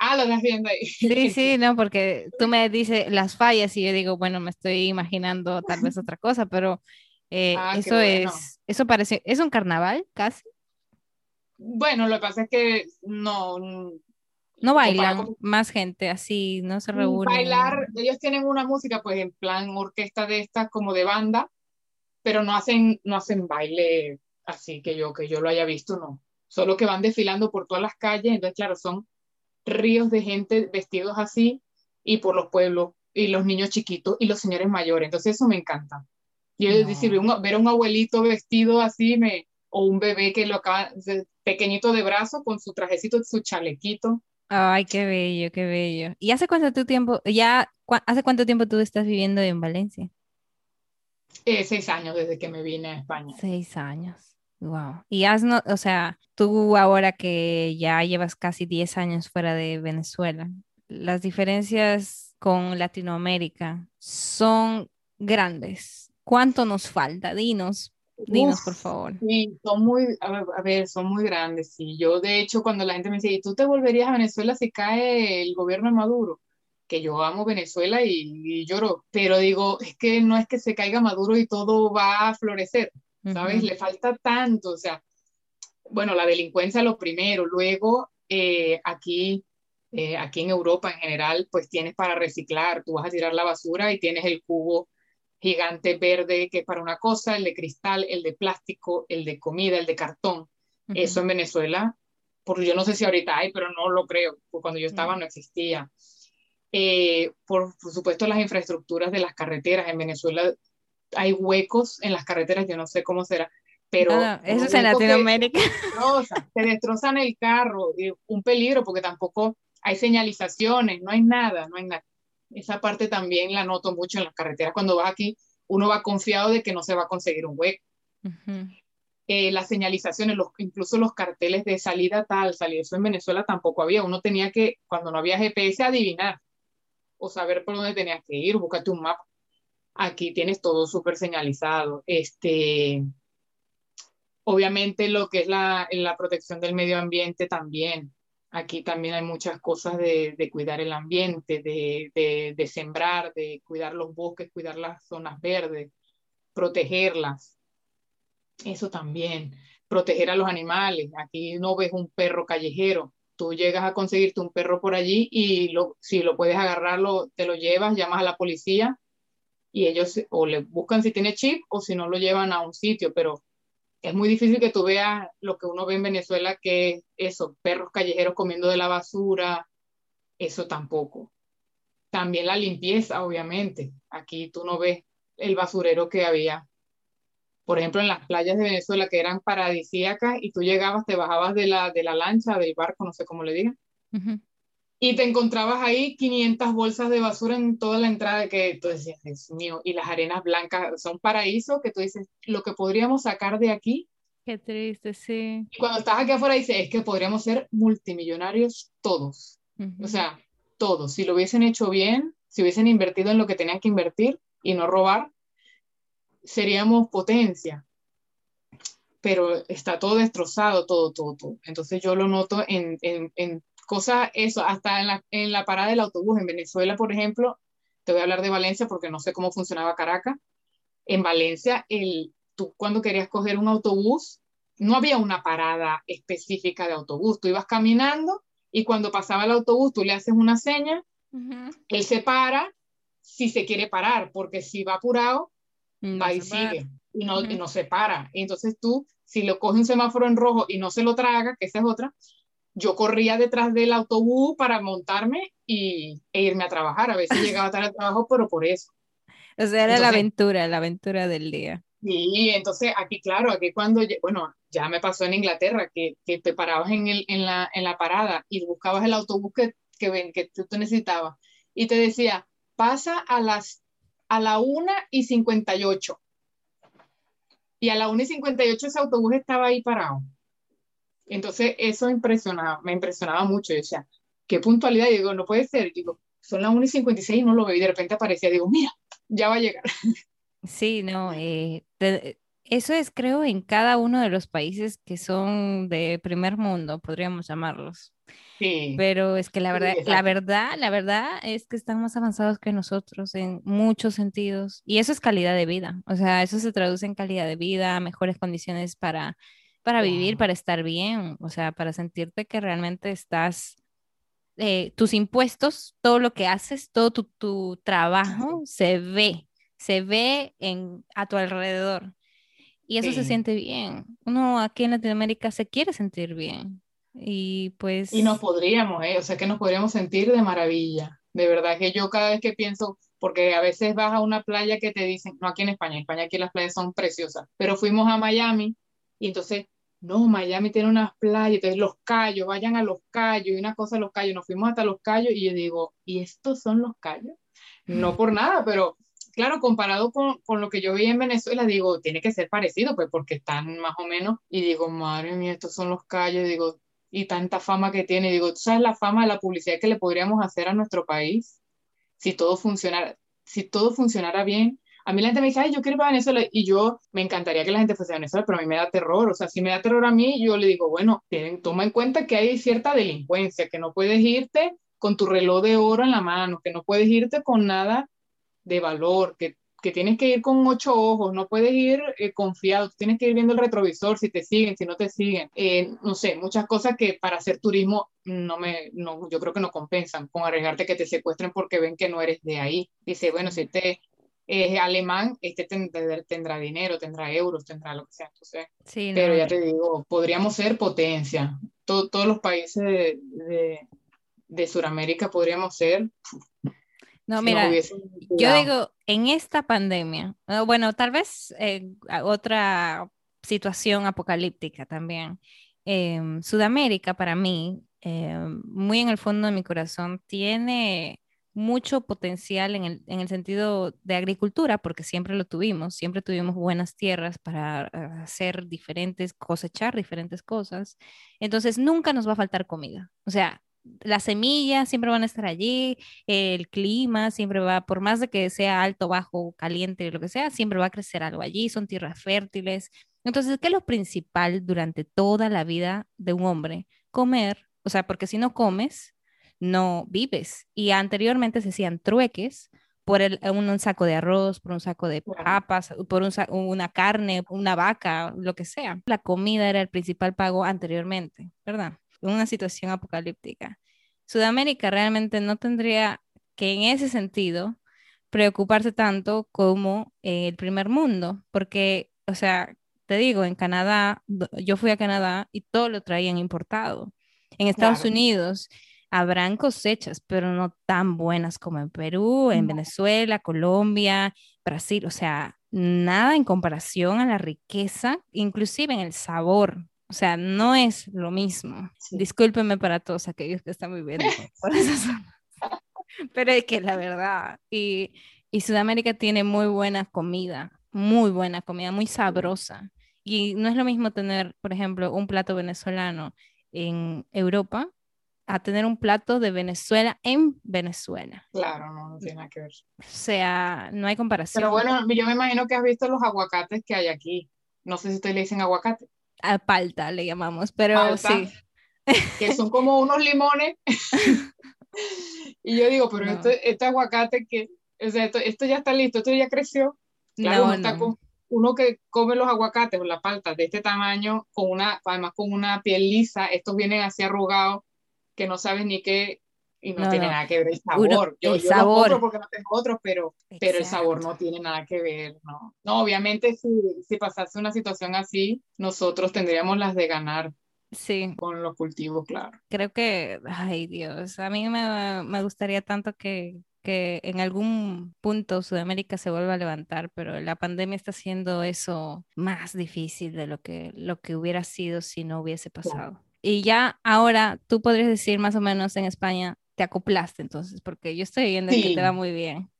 [SPEAKER 2] Ah, lo estás viendo ahí.
[SPEAKER 1] Sí, sí, no, porque tú me dices las fallas y yo digo, bueno, me estoy imaginando tal vez otra cosa, pero eh, ah, eso es, eso parece, ¿es un carnaval casi?
[SPEAKER 2] Bueno, lo que pasa es que no,
[SPEAKER 1] no bailan más gente así, no se mm, reúnen.
[SPEAKER 2] Bailar, ellos tienen una música pues en plan orquesta de estas como de banda, pero no hacen, no hacen baile así que yo, que yo lo haya visto, no. Solo que van desfilando por todas las calles, entonces claro, son ríos de gente vestidos así y por los pueblos y los niños chiquitos y los señores mayores, entonces eso me encanta. Y es decir, ver un abuelito vestido así me, o un bebé que lo acaba, pequeñito de brazo con su trajecito, su chalequito,
[SPEAKER 1] Ay, qué bello, qué bello. ¿Y hace cuánto tiempo, ya, hace cuánto tiempo tú estás viviendo en Valencia?
[SPEAKER 2] Eh, seis años desde que me vine a España.
[SPEAKER 1] Seis años. Wow. Y has, no, o sea, tú ahora que ya llevas casi diez años fuera de Venezuela, las diferencias con Latinoamérica son grandes. ¿Cuánto nos falta? Dinos, Dinos, por favor.
[SPEAKER 2] Sí, son muy, a ver, son muy grandes. Sí. Yo, de hecho, cuando la gente me dice, ¿y tú te volverías a Venezuela si cae el gobierno de Maduro? Que yo amo Venezuela y, lloro, pero digo, es que no es que se caiga Maduro y todo va a florecer, ¿sabes? Le falta tanto, o sea, bueno, la delincuencia lo primero, luego eh, aquí, eh, aquí en Europa en general, pues tienes para reciclar, tú vas a tirar la basura y tienes el cubo gigante verde que es para una cosa, el de cristal, el de plástico, el de comida, el de cartón. Eso en Venezuela, porque yo no sé si ahorita hay, pero no lo creo, porque cuando yo estaba no existía. Eh, por, supuesto, las infraestructuras de las carreteras en Venezuela, hay huecos en las carreteras, yo no sé cómo será, pero...
[SPEAKER 1] eso es en Latinoamérica.
[SPEAKER 2] Se, destrozan el carro, un peligro, porque tampoco hay señalizaciones, no hay nada, no hay nada. Esa parte también la noto mucho en las carreteras. Cuando vas aquí, uno va confiado de que no se va a conseguir un hueco. Eh, las señalizaciones, los, incluso los carteles de salida tal, salida, eso en Venezuela tampoco había. Uno tenía que, cuando no había GPS, adivinar o saber por dónde tenías que ir, búscate un mapa. Aquí tienes todo súper señalizado. Este, obviamente lo que es la, la protección del medio ambiente también. Aquí también hay muchas cosas de, cuidar el ambiente, de, sembrar, de cuidar los bosques, cuidar las zonas verdes, protegerlas. Eso también, proteger a los animales. Aquí no ves un perro callejero. Tú llegas a conseguirte un perro por allí y lo, si lo puedes agarrarlo, te lo llevas, llamas a la policía y ellos o le buscan si tiene chip o si no lo llevan a un sitio, pero es muy difícil que tú veas lo que uno ve en Venezuela, que eso, perros callejeros comiendo de la basura, eso tampoco. También la limpieza, obviamente. Aquí tú no ves el basurero que había. Por ejemplo, en las playas de Venezuela que eran paradisíacas y tú llegabas, te bajabas de la, de la lancha, del barco, no sé cómo le digan. Y te encontrabas ahí 500 bolsas de basura en toda la entrada que tú decías, Dios mío, y las arenas blancas son paraíso que tú dices, lo que podríamos sacar de aquí.
[SPEAKER 1] Qué triste, sí.
[SPEAKER 2] Y cuando estás aquí afuera dices, es que podríamos ser multimillonarios todos. O sea, todos. Si lo hubiesen hecho bien, si hubiesen invertido en lo que tenían que invertir y no robar, seríamos potencia. Pero está todo destrozado, todo, todo, todo. Entonces yo lo noto en, en, en cosas, eso, hasta en la, en la parada del autobús. En Venezuela, por ejemplo, te voy a hablar de Valencia porque no sé cómo funcionaba Caracas. En Valencia, el, tú cuando querías coger un autobús, no había una parada específica de autobús. Tú ibas caminando y cuando pasaba el autobús, tú le haces una seña, él se para si se quiere parar, porque si va apurado, va y sigue y no, y no se para. Entonces tú, si lo coge un semáforo en rojo y no se lo traga, que esa es otra, yo corría detrás del autobús para montarme y, e irme a trabajar. A veces llegaba tarde al trabajo, pero por eso.
[SPEAKER 1] O sea, era la aventura, la aventura del día.
[SPEAKER 2] Sí, entonces aquí, claro, aquí cuando, bueno, ya me pasó en Inglaterra, que, que te parabas en, el, en, la, en la parada y buscabas el autobús que, que, ven, que tú, tú necesitabas y te decía, pasa a las a la 1 y 58. Y a la 1 y 58 ese autobús estaba ahí parado. Entonces, eso impresionaba, me impresionaba mucho. Yo decía, qué puntualidad. Y digo, no puede ser. Digo, son las 1 y 56 y no lo veo. Y de repente aparecía. Digo, mira, ya va a llegar.
[SPEAKER 1] Sí, no. Eh, eso es, creo, en cada uno de los países que son de primer mundo, podríamos llamarlos. Sí. Pero es que la verdad, la verdad, la verdad es que están más avanzados que nosotros en muchos sentidos. Y eso es calidad de vida. O sea, eso se traduce en calidad de vida, mejores condiciones para para vivir, para estar bien, o sea, para sentirte que realmente estás, eh, tus impuestos, todo lo que haces, todo tu, trabajo se ve, se ve en, a tu alrededor. Y eso se siente bien. Uno aquí en Latinoamérica se quiere sentir bien. Y pues...
[SPEAKER 2] Y nos podríamos, ¿eh? O sea, que nos podríamos sentir de maravilla. De verdad que yo cada vez que pienso, porque a veces vas a una playa que te dicen, no aquí en España, en España aquí las playas son preciosas, pero fuimos a Miami y entonces no, Miami tiene unas playas, entonces los callos, vayan a los callos, y una cosa los callos, nos fuimos hasta los callos y yo digo, ¿y estos son los callos? No por nada, pero claro, comparado con, con, lo que yo vi en Venezuela, digo, tiene que ser parecido, pues porque están más o menos, y digo, madre mía, estos son los callos, digo, y tanta fama que tiene, digo, ¿tú sabes la fama de la publicidad que le podríamos hacer a nuestro país? Si todo funcionara, si todo funcionara bien, a mí la gente me dice, ay, yo quiero ir a Venezuela y yo me encantaría que la gente fuese a Venezuela, pero a mí me da terror. O sea, si me da terror a mí, yo le digo, bueno, toma en cuenta que hay cierta delincuencia, que no puedes irte con tu reloj de oro en la mano, que no puedes irte con nada de valor, que, que tienes que ir con ocho ojos, no puedes ir eh, confiado, tienes que ir viendo el retrovisor si te siguen, si no te siguen. Eh, no sé, muchas cosas que para hacer turismo no me, no, yo creo que no compensan con arriesgarte que te secuestren porque ven que no eres de ahí. Dice, bueno, si te es alemán, este tendrá, dinero, tendrá euros, tendrá lo que sea. Entonces, pero ya te digo, podríamos ser potencia. todos los países de, de, Sudamérica podríamos ser.
[SPEAKER 1] No, mira, yo digo, en esta pandemia, bueno, tal vez eh, otra situación apocalíptica también. Em, Sudamérica para mí, em, muy en el fondo de mi corazón, tiene mucho potencial en el, en el, sentido de agricultura, porque siempre lo tuvimos, siempre tuvimos buenas tierras para ah, hacer diferentes, cosechar diferentes cosas. Entonces, nunca nos va a faltar comida. O sea, las semillas siempre van a estar allí, el clima siempre va, por más de que sea alto, bajo, caliente, lo que sea, siempre va a crecer algo allí, son tierras fértiles. Entonces, ¿qué es lo principal durante toda la vida de un hombre? Comer, o sea, porque si no comes, no vives. Y anteriormente se hacían trueques por el, un, saco de arroz, por un saco de papas, por una carne, una vaca, lo que sea. La comida era el principal pago anteriormente, ¿verdad? Una situación apocalíptica. Sudamérica realmente no tendría que en ese sentido preocuparse tanto como el primer mundo, porque, o sea, te digo, en Canadá, yo fui a Canadá y todo lo traían importado. En Estados Unidos, habrán cosechas, pero no tan buenas como en Perú, en Venezuela, Colombia, Brasil, o sea, nada en comparación a la riqueza, inclusive en el sabor O sea, no es lo mismo. Discúlpenme para todos aquellos que están viviendo por esas zonas. Pero es que la verdad, y, y Sudamérica tiene muy buena comida, muy buena comida, muy sabrosa. Y no es lo mismo tener, por ejemplo, un plato venezolano en Europa a tener un plato de Venezuela en Venezuela.
[SPEAKER 2] Claro, no, no tiene nada que ver. O
[SPEAKER 1] sea, no hay comparación.
[SPEAKER 2] Pero bueno, yo me imagino que has visto los aguacates que hay aquí. No sé si ustedes le dicen aguacate.
[SPEAKER 1] A palta le llamamos, pero sí.
[SPEAKER 2] Que son como unos limones. y yo digo, pero este, aguacate que, o sea, esto, ya está listo, esto ya creció. Claro, no, uno que come los aguacates o la palta de este tamaño, con una, además con una piel lisa, estos vienen así arrugados, que no sabes ni qué, y no, tiene nada que ver el sabor. yo, el sabor. porque no tengo otros, pero, pero el sabor no tiene nada que ver, ¿no? No, obviamente si, si pasase una situación así, nosotros tendríamos las de ganar.
[SPEAKER 1] Sí.
[SPEAKER 2] Con los cultivos, claro.
[SPEAKER 1] Creo que, ay Dios, a mí me, me gustaría tanto que, que en algún punto Sudamérica se vuelva a levantar, pero la pandemia está haciendo eso más difícil de lo que, lo que hubiera sido si no hubiese pasado. Y ya ahora tú podrías decir más o menos en España, te acoplaste entonces, porque yo estoy viendo que te va muy bien.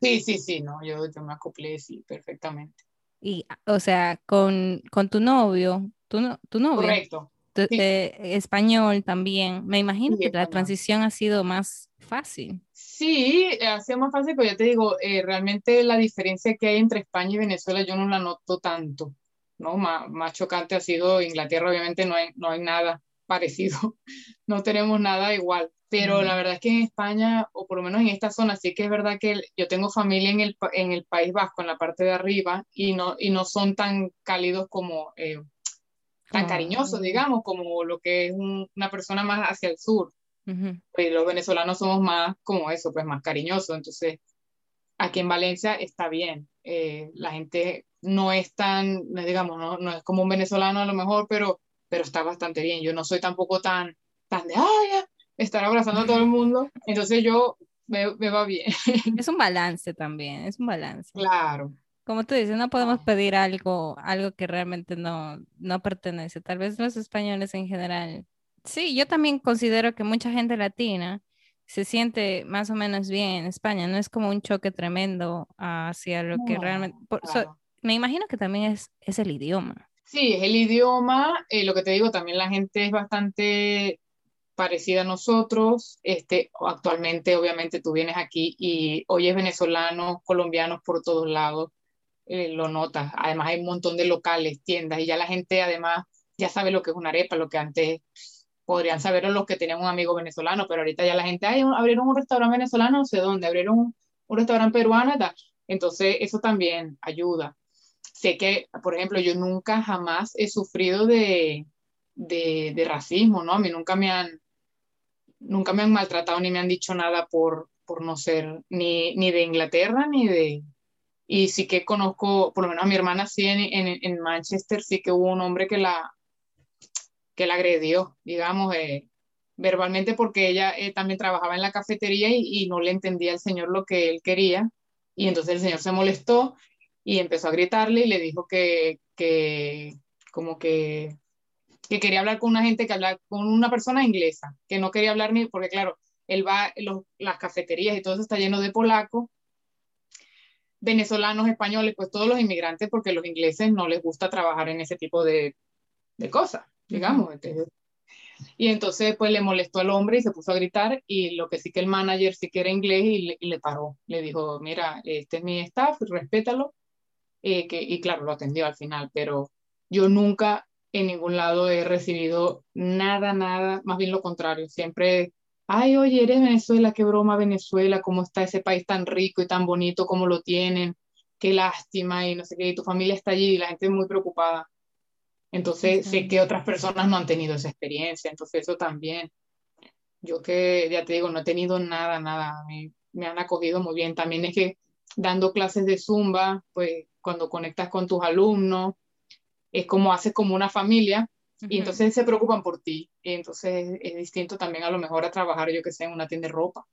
[SPEAKER 2] Sí, sí, sí, no, yo, me acoplé, sí, perfectamente.
[SPEAKER 1] Y, o sea, con, con tu novio, tu, tu novio.
[SPEAKER 2] Correcto.
[SPEAKER 1] Eh, español también. Me imagino que la transición ha sido más fácil.
[SPEAKER 2] Sí, ha sido más fácil, pero ya te digo, eh, realmente la diferencia que hay entre España y Venezuela yo no la noto tanto, ¿no? Más, más chocante ha sido Inglaterra, obviamente no hay, no hay nada parecido, no tenemos nada igual, pero la verdad es que en España, o por lo menos en esta zona, sí que es verdad que yo tengo familia en el, en el País Vasco, en la parte de arriba, y no, y no son tan cálidos como... Eh, tan cariñosos, digamos, como lo que es una persona más hacia el sur. Pues los venezolanos somos más como eso, pues más cariñosos. Entonces, aquí en Valencia está bien. Eh, la gente no es tan, digamos, no, no, es como un venezolano a lo mejor, pero, pero está bastante bien. Yo no soy tampoco tan, tan de, ay, estar abrazando a todo el mundo. Entonces yo me, me va bien.
[SPEAKER 1] Es un balance también, es un balance.
[SPEAKER 2] Claro,
[SPEAKER 1] como tú dices, no podemos pedir algo, algo que realmente no, no pertenece. Tal vez los españoles en general. Sí, yo también considero que mucha gente latina se siente más o menos bien en España. No es como un choque tremendo hacia lo que realmente... me imagino que también es, es el idioma.
[SPEAKER 2] Sí, es el idioma. Eh, lo que te digo, también la gente es bastante parecida a nosotros. Este, actualmente, obviamente, tú vienes aquí y oyes venezolanos, colombianos por todos lados. Eh, lo notas. Además hay un montón de locales, tiendas, y ya la gente además ya sabe lo que es una arepa, lo que antes podrían saber los que tenían un amigo venezolano, pero ahorita ya la gente, ay, abrieron un restaurante venezolano, no sé dónde, abrieron un, restaurante peruano, entonces eso también ayuda. Sé que, por ejemplo, yo nunca jamás he sufrido de, de, de racismo, ¿no? A mí nunca me han, nunca me han maltratado ni me han dicho nada por, por no ser ni, ni de Inglaterra ni de, y sí que conozco, por lo menos a mi hermana sí en, en, en Manchester, sí que hubo un hombre que la, que la agredió, digamos, eh, verbalmente porque ella eh, también trabajaba en la cafetería y, y, no le entendía al señor lo que él quería. Y entonces el señor se molestó y empezó a gritarle y le dijo que, que como que, que quería hablar con una gente, que hablar con una persona inglesa, que no quería hablar ni, porque claro, él va, los, las cafeterías y todo eso está lleno de polacos venezolanos, españoles, pues todos los inmigrantes, porque los ingleses no les gusta trabajar en ese tipo de, de cosas, digamos. y entonces pues le molestó al hombre y se puso a gritar y lo que sí que el manager sí que era inglés y le, paró, le dijo, mira, este es mi staff, respétalo. Eh, que, y claro, lo atendió al final, pero yo nunca en ningún lado he recibido nada, nada, más bien lo contrario, siempre ay, oye, eres Venezuela, qué broma Venezuela, cómo está ese país tan rico y tan bonito, cómo lo tienen, qué lástima y no sé qué, y tu familia está allí y la gente es muy preocupada. Entonces, sé que otras personas no han tenido esa experiencia, entonces eso también. Yo que, ya te digo, no he tenido nada, nada, me, me han acogido muy bien. También es que dando clases de zumba, pues cuando conectas con tus alumnos, es como haces como una familia y entonces se preocupan por ti. Y entonces es distinto también a lo mejor a trabajar, yo que sé, en una tienda de ropa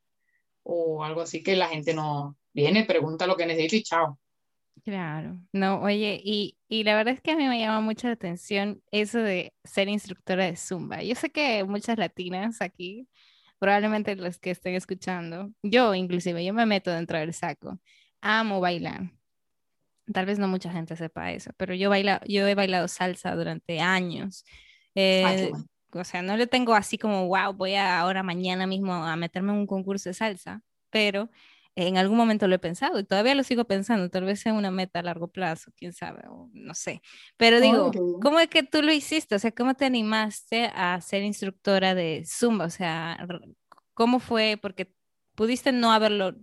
[SPEAKER 2] o algo así que la gente no viene, pregunta lo que necesita y chao.
[SPEAKER 1] Claro, no, oye, y, y la verdad es que a mí me llama mucha la atención eso de ser instructora de Zumba. Yo sé que muchas latinas aquí, probablemente los que estén escuchando, yo inclusive, yo me meto dentro del saco, amo bailar. Tal vez no mucha gente sepa eso, pero yo, baila, yo he bailado salsa durante años. Eh, o sea, no le tengo así como, wow, voy a ahora mañana mismo a meterme en un concurso de salsa, pero en algún momento lo he pensado y todavía lo sigo pensando, tal vez sea una meta a largo plazo, quién sabe, o no sé. Pero digo, ¿cómo es que tú lo hiciste? O sea, ¿cómo te animaste a ser instructora de Zumba? O sea, ¿cómo fue? Porque pudiste no haberlo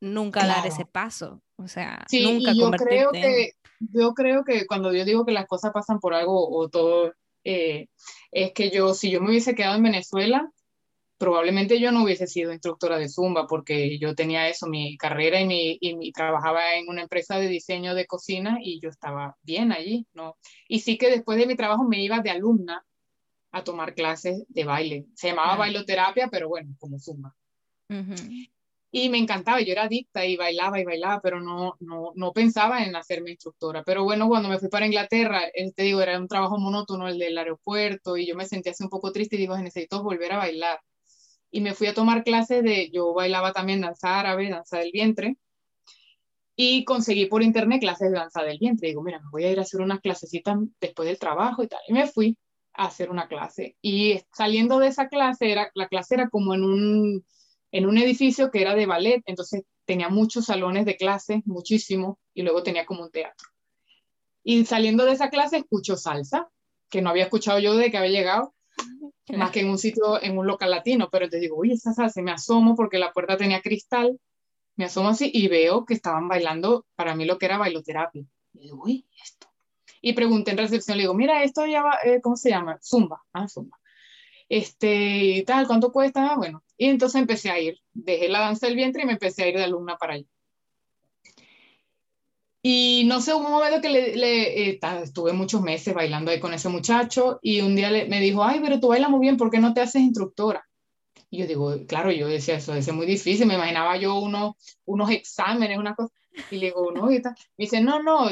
[SPEAKER 1] nunca dar ese paso, o sea,
[SPEAKER 2] sí,
[SPEAKER 1] nunca
[SPEAKER 2] y yo creo que yo creo que cuando yo digo que las cosas pasan por algo o todo eh, es que yo si yo me hubiese quedado en Venezuela probablemente yo no hubiese sido instructora de Zumba porque yo tenía eso, mi carrera y, mi, y trabajaba en una empresa de diseño de cocina y yo estaba bien allí, ¿no? Y sí que después de mi trabajo me iba de alumna a tomar clases de baile. Se llamaba bailoterapia, pero bueno, como Zumba. Y me encantaba, yo era adicta y bailaba y bailaba, pero no, no, no pensaba en hacerme instructora. Pero bueno, cuando me fui para Inglaterra, te digo, era un trabajo monótono el del aeropuerto y yo me sentía así un poco triste y digo, necesito volver a bailar y me fui a tomar clases de, yo bailaba también danza árabe, danza del vientre, y conseguí por internet clases de danza del vientre. Digo, mira, me voy a ir a hacer unas clasecitas después del trabajo y tal. Y me fui a hacer una clase. Y saliendo de esa clase, era, la clase era como en un, en un edificio que era de ballet, entonces tenía muchos salones de clase, muchísimo, y luego tenía como un teatro. Y saliendo de esa clase escucho salsa, que no había escuchado yo de que había llegado, más que en un sitio, en un local latino, pero te digo, uy, esa salsa, me asomo porque la puerta tenía cristal, me asomo así y veo que estaban bailando para mí lo que era bailoterapia. Y digo, uy, esto. Y pregunté en recepción, le digo, mira, esto ya va, eh, ¿cómo se llama? Zumba, ah, Zumba. Este, y tal, ¿cuánto cuesta? bueno, y entonces empecé a ir, dejé la danza del vientre y me empecé a ir de alumna para allá. Y no sé, hubo un momento que le, eh, estuve muchos meses bailando ahí con ese muchacho y un día me dijo, ay, pero tú bailas muy bien, ¿por qué no te haces instructora? Y yo digo, claro, yo decía, eso es muy difícil, me imaginaba yo uno, unos exámenes, una cosa, y le digo, no, y tal. Me dice, no, no,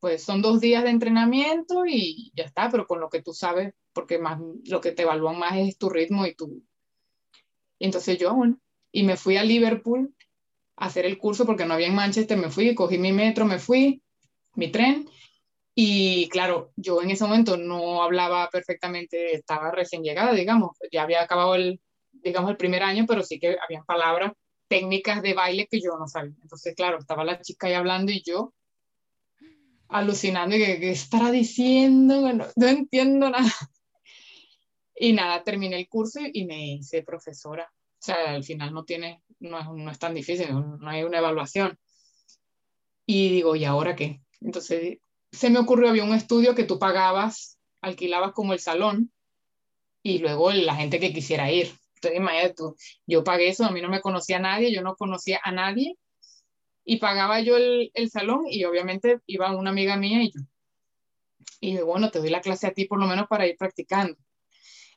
[SPEAKER 2] pues son dos días de entrenamiento y ya está, pero con lo que tú sabes, porque más lo que te evalúan más es tu ritmo y tu... Y entonces yo, bueno, y me fui a Liverpool hacer el curso porque no había en Manchester, me fui, cogí mi metro, me fui, mi tren. Y claro, yo en ese momento no hablaba perfectamente, estaba recién llegada, digamos, ya había acabado el, digamos, el primer año, pero sí que habían palabras técnicas de baile que yo no sabía. Entonces, claro, estaba la chica ahí hablando y yo alucinando, y que, ¿qué estará diciendo? No, no entiendo nada. Y nada, terminé el curso y me hice profesora. O sea, al final no tiene, no es, no es tan difícil, no hay una evaluación. Y digo, ¿y ahora qué? Entonces se me ocurrió, había un estudio que tú pagabas, alquilabas como el salón y luego la gente que quisiera ir. Entonces imagínate tú, yo pagué eso, a mí no me conocía a nadie, yo no conocía a nadie y pagaba yo el, el salón y obviamente iba una amiga mía y yo. Y bueno, te doy la clase a ti por lo menos para ir practicando.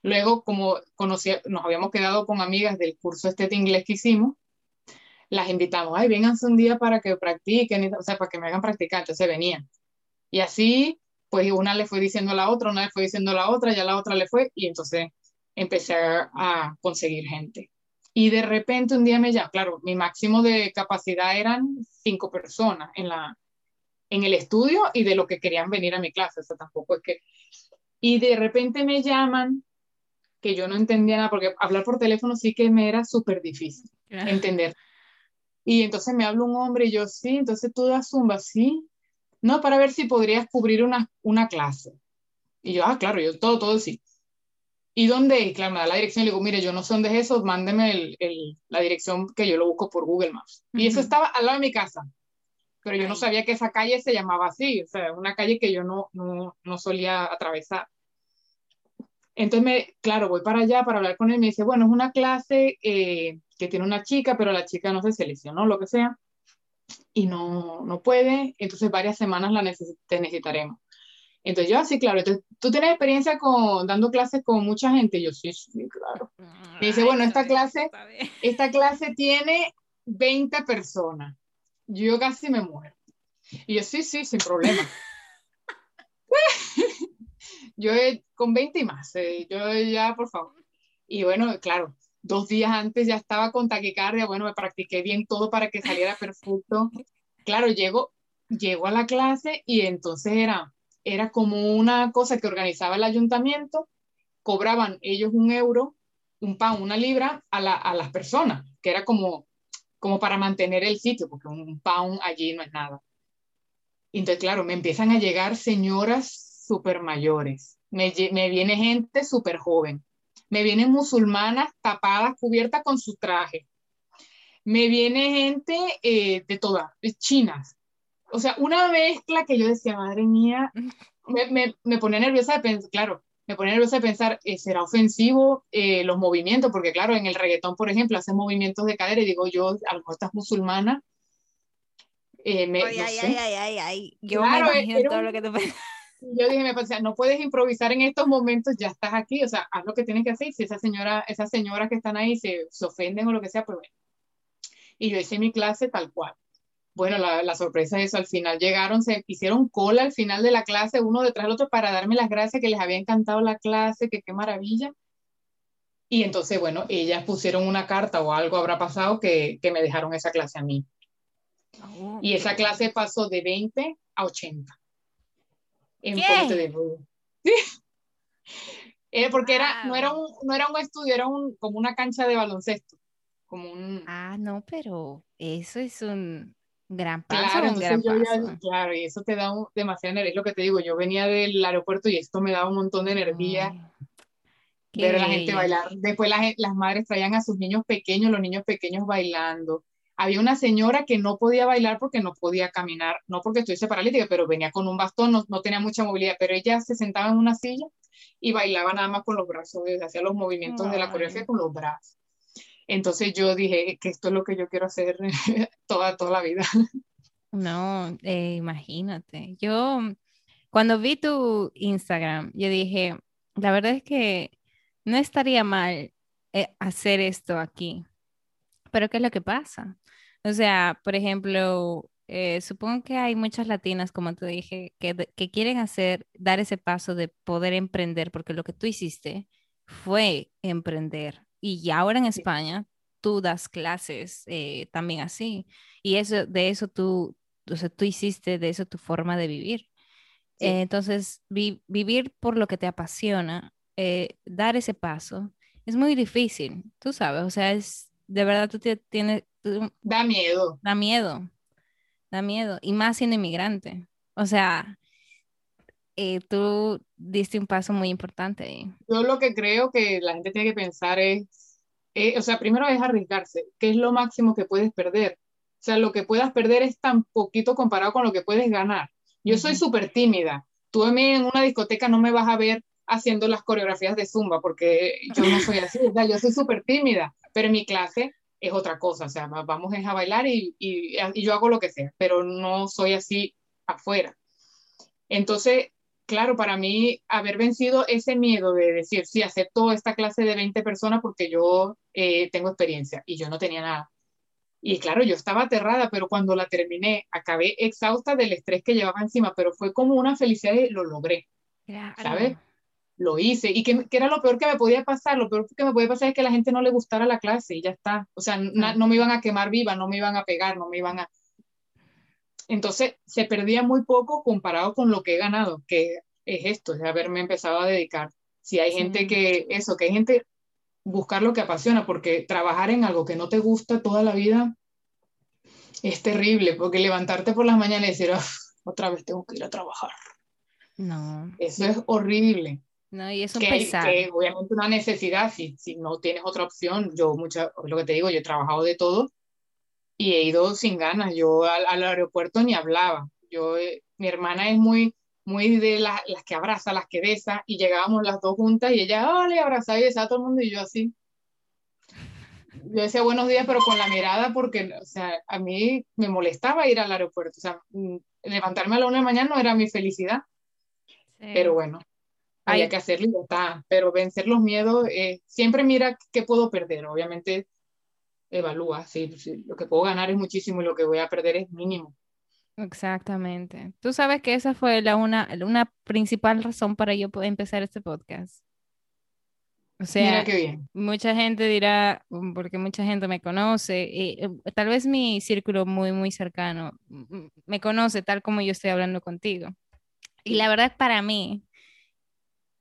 [SPEAKER 2] Luego, como conocía, nos habíamos quedado con amigas del curso este de inglés que hicimos, las invitamos, ay, vénganse un día para que practiquen, o sea, para que me hagan practicar, entonces venían. Y así, pues una le fue diciendo a la otra, una le fue diciendo a la otra, ya la otra le fue, y entonces empecé a conseguir gente. Y de repente un día me llaman, claro, mi máximo de capacidad eran cinco personas en, la, en el estudio y de lo que querían venir a mi clase, o sea, tampoco es que... Y de repente me llaman que yo no entendía nada, porque hablar por teléfono sí que me era súper difícil entender. Y entonces me habla un hombre y yo, sí, entonces tú das zumba, sí. No, para ver si podrías cubrir una, una clase. Y yo, ah, claro, yo todo, todo sí. ¿Y dónde? Y claro, me da la dirección y le digo, mire, yo no sé dónde es eso, mándeme el, el, la dirección que yo lo busco por Google Maps. Y eso estaba al lado de mi casa. Pero yo no sabía que esa calle se llamaba así, o sea, una calle que yo no, no, no solía atravesar. Entonces, me, claro, voy para allá para hablar con él. Me dice, bueno, es una clase eh, que tiene una chica, pero la chica no se seleccionó, lo que sea, y no, no puede. Entonces, varias semanas la te necesitaremos. Entonces, yo así, claro. Entonces, ¿tú tienes experiencia con, dando clases con mucha gente? yo, sí, sí, claro. Me dice, bueno, esta clase, esta clase tiene 20 personas. Yo casi me muero. Y yo, sí, sí, sin problema. yo con 20 y más, eh, yo ya, por favor. Y bueno, claro, dos días antes ya estaba con taquicardia, bueno, me practiqué bien todo para que saliera perfecto. Claro, llego, llego a la clase y entonces era, era como una cosa que organizaba el ayuntamiento, cobraban ellos un euro, un pan, una libra a, a las personas, que era como, como para mantener el sitio, porque un pound allí no es nada. entonces, claro, me empiezan a llegar señoras súper mayores, me, me viene gente súper joven, me vienen musulmanas tapadas, cubiertas con su traje, me viene gente eh, de todas, chinas. O sea, una mezcla que yo decía, madre mía, me, me, me ponía nerviosa de pensar, claro, me pone nerviosa de pensar, eh, ¿será ofensivo eh, los movimientos? Porque claro, en el reggaetón, por ejemplo, hacen movimientos de cadera y digo yo, a lo mejor estás musulmana.
[SPEAKER 1] Eh, me, ay, ay, ay, ay, ay, yo me imagino todo lo que te
[SPEAKER 2] Yo dije, me pensé, no puedes improvisar en estos momentos, ya estás aquí, o sea, haz lo que tienes que hacer. Si esa señora, esas señoras que están ahí se, se ofenden o lo que sea, pues bueno. Y yo hice mi clase tal cual bueno, la, sorpresa es eso, al final llegaron, se hicieron cola al final de la clase, uno detrás del otro, para darme las gracias, que les había encantado la clase, que qué maravilla. Y entonces, bueno, ellas pusieron una carta o algo habrá pasado que, me dejaron esa clase a mí. Oh, y esa clase pasó de 20 a 80. En ¿Qué? de eh, porque era, no, era un, no era un estudio, era un, como una cancha de baloncesto. Como un...
[SPEAKER 1] Ah, no, pero eso es un, Gran paso, claro, gran paso.
[SPEAKER 2] claro, y eso te da un, demasiada energía. Es lo que te digo, yo venía del aeropuerto y esto me daba un montón de energía. ver a la gente bailar. Después las madres traían a sus niños pequeños, los niños pequeños bailando. Había una señora que no podía bailar porque no podía caminar, no porque estuviese paralítica, pero venía con un bastón, no, no tenía mucha movilidad, pero ella se sentaba en una silla y bailaba nada más con los brazos, hacía los movimientos de la coreografía con los brazos. Entonces yo dije que esto es lo que yo quiero hacer toda, toda la vida.
[SPEAKER 1] No, eh, imagínate. Yo, cuando vi tu Instagram, yo dije, la verdad es que no estaría mal eh, hacer esto aquí. Pero ¿qué es lo que pasa? O sea, por ejemplo, eh, supongo que hay muchas latinas, como te dije, que, que, quieren hacer, dar ese paso de poder emprender, porque lo que tú hiciste fue emprender. Y ahora en España tú das clases eh, también así. Y eso, de eso tú, o sea, tú hiciste de eso tu forma de vivir. Eh, entonces, vivir por lo que te apasiona, eh, dar ese paso, es muy difícil, tú sabes, o sea, es, de verdad tú tienes...
[SPEAKER 2] da miedo.
[SPEAKER 1] Da miedo, da miedo, y más siendo inmigrante. O sea, tú diste un paso muy importante.
[SPEAKER 2] Yo lo que creo que la gente tiene que pensar es, eh, o sea, primero es arriesgarse, ¿qué es lo máximo que puedes perder? O sea, lo que puedas perder es tan poquito comparado con lo que puedes ganar. Yo soy súper tímida. Tú en una discoteca no me vas a ver haciendo las coreografías de zumba porque yo no soy así, o sea, yo soy súper tímida, pero en mi clase es otra cosa, o sea, vamos a bailar y, y, y yo hago lo que sea, pero no soy así afuera. Entonces, claro, para mí haber vencido ese miedo de decir, sí, acepto esta clase de 20 personas porque yo eh, tengo experiencia y yo no tenía nada. Y claro, yo estaba aterrada, pero cuando la terminé, acabé exhausta del estrés que llevaba encima, pero fue como una felicidad y lo logré. ¿Sabes? Lo hice. ¿Y qué, era lo peor que me podía pasar? Lo peor que me podía pasar es que a la gente no le gustara la clase y ya está. O sea, no me iban a quemar viva, no me iban a pegar, no me iban a entonces se perdía muy poco comparado con lo que he ganado, que es esto, de haberme empezado a dedicar. Si hay gente que, eso, que hay gente buscar lo que apasiona, porque trabajar en algo que no te gusta toda la vida es terrible, porque levantarte por las mañanas y decir, otra vez tengo que ir a trabajar.
[SPEAKER 1] No.
[SPEAKER 2] Eso es horrible.
[SPEAKER 1] No, y eso
[SPEAKER 2] que,
[SPEAKER 1] pesar.
[SPEAKER 2] que obviamente una necesidad, si, si no tienes otra opción, yo mucha, lo que te digo, yo he trabajado de todo, y he ido sin ganas. Yo al, aeropuerto ni hablaba. Yo, eh, mi hermana es muy, muy de las que abraza, las que besa, y llegábamos las dos juntas y ella, oh, le abrazaba y besaba a todo el mundo y yo así. Yo decía buenos días, pero con la mirada, porque, o sea, a mí me molestaba ir al aeropuerto. O sea, mm, levantarme a la una de la mañana no era mi felicidad. Pero bueno, había que hacerlo y está. Pero vencer los miedos, eh, siempre mira qué puedo perder. Obviamente, evalúa, sí, lo que puedo ganar es muchísimo y lo que voy a perder es mínimo.
[SPEAKER 1] Exactamente. Tú sabes que esa fue la una, una principal razón para yo empezar este podcast. O sea, mucha gente dirá, mm, porque mucha gente me conoce, y, eh, tal vez mi círculo muy, muy cercano mm, mm, me conoce tal como yo estoy hablando contigo. Y la verdad para mí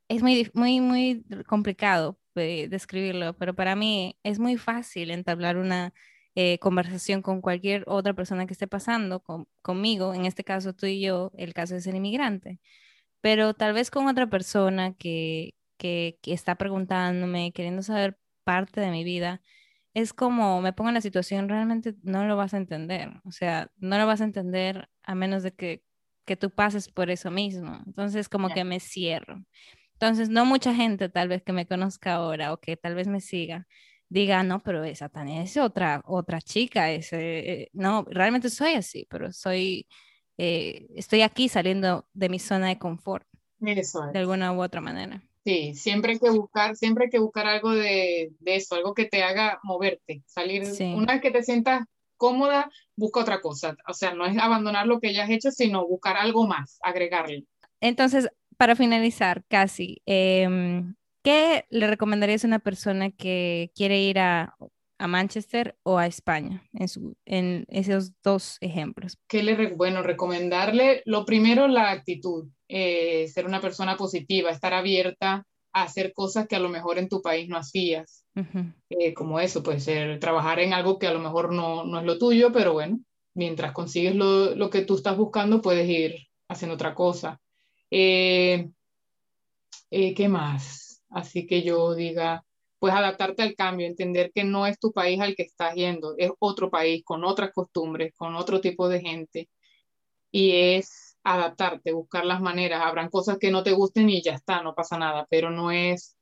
[SPEAKER 1] es muy, muy, muy complicado describirlo, pero para mí es muy fácil entablar una eh, conversación con cualquier otra persona que esté pasando conmigo, en este caso tú y yo, el caso de ser inmigrante, pero tal vez con otra persona que, que, está preguntándome, queriendo saber parte de mi vida, es como me pongo en la situación, realmente no lo vas a entender, o sea, no lo vas a entender a menos de que, que tú pases por eso mismo, entonces como que me cierro. Entonces, no mucha gente tal vez que me conozca ahora o que tal vez me siga, diga, no, pero esa Tania es otra, otra chica, ese, eh, no, realmente soy así, pero soy, eh, estoy aquí saliendo de mi zona de confort.
[SPEAKER 2] Eso
[SPEAKER 1] De alguna u otra manera.
[SPEAKER 2] Sí, siempre hay que buscar, siempre hay que buscar algo de, de eso, algo que te haga moverte, salir. Una vez que te sientas cómoda, busca otra cosa. O sea, no es abandonar lo que ya has hecho, sino buscar algo más, agregarle.
[SPEAKER 1] Entonces, para finalizar, casi, em, ¿Qué le recomendarías a una persona que quiere ir a, Manchester o a España en, su, en esos dos ejemplos?
[SPEAKER 2] ¿Qué le, bueno, recomendarle, lo primero, la actitud, eh, ser una persona positiva, estar abierta a hacer cosas que a lo mejor en tu país no hacías, eh, como eso, puede ser trabajar en algo que a lo mejor no, no es lo tuyo, pero bueno, mientras consigues lo, lo, que tú estás buscando, puedes ir haciendo otra cosa. Eh, ¿Qué más? Así que yo diga, pues adaptarte al cambio, entender que no es tu país al que estás yendo, es otro país con otras costumbres, con otro tipo de gente. Y es adaptarte, buscar las maneras. Habrán cosas que no te gusten y ya está, no pasa nada, pero no es,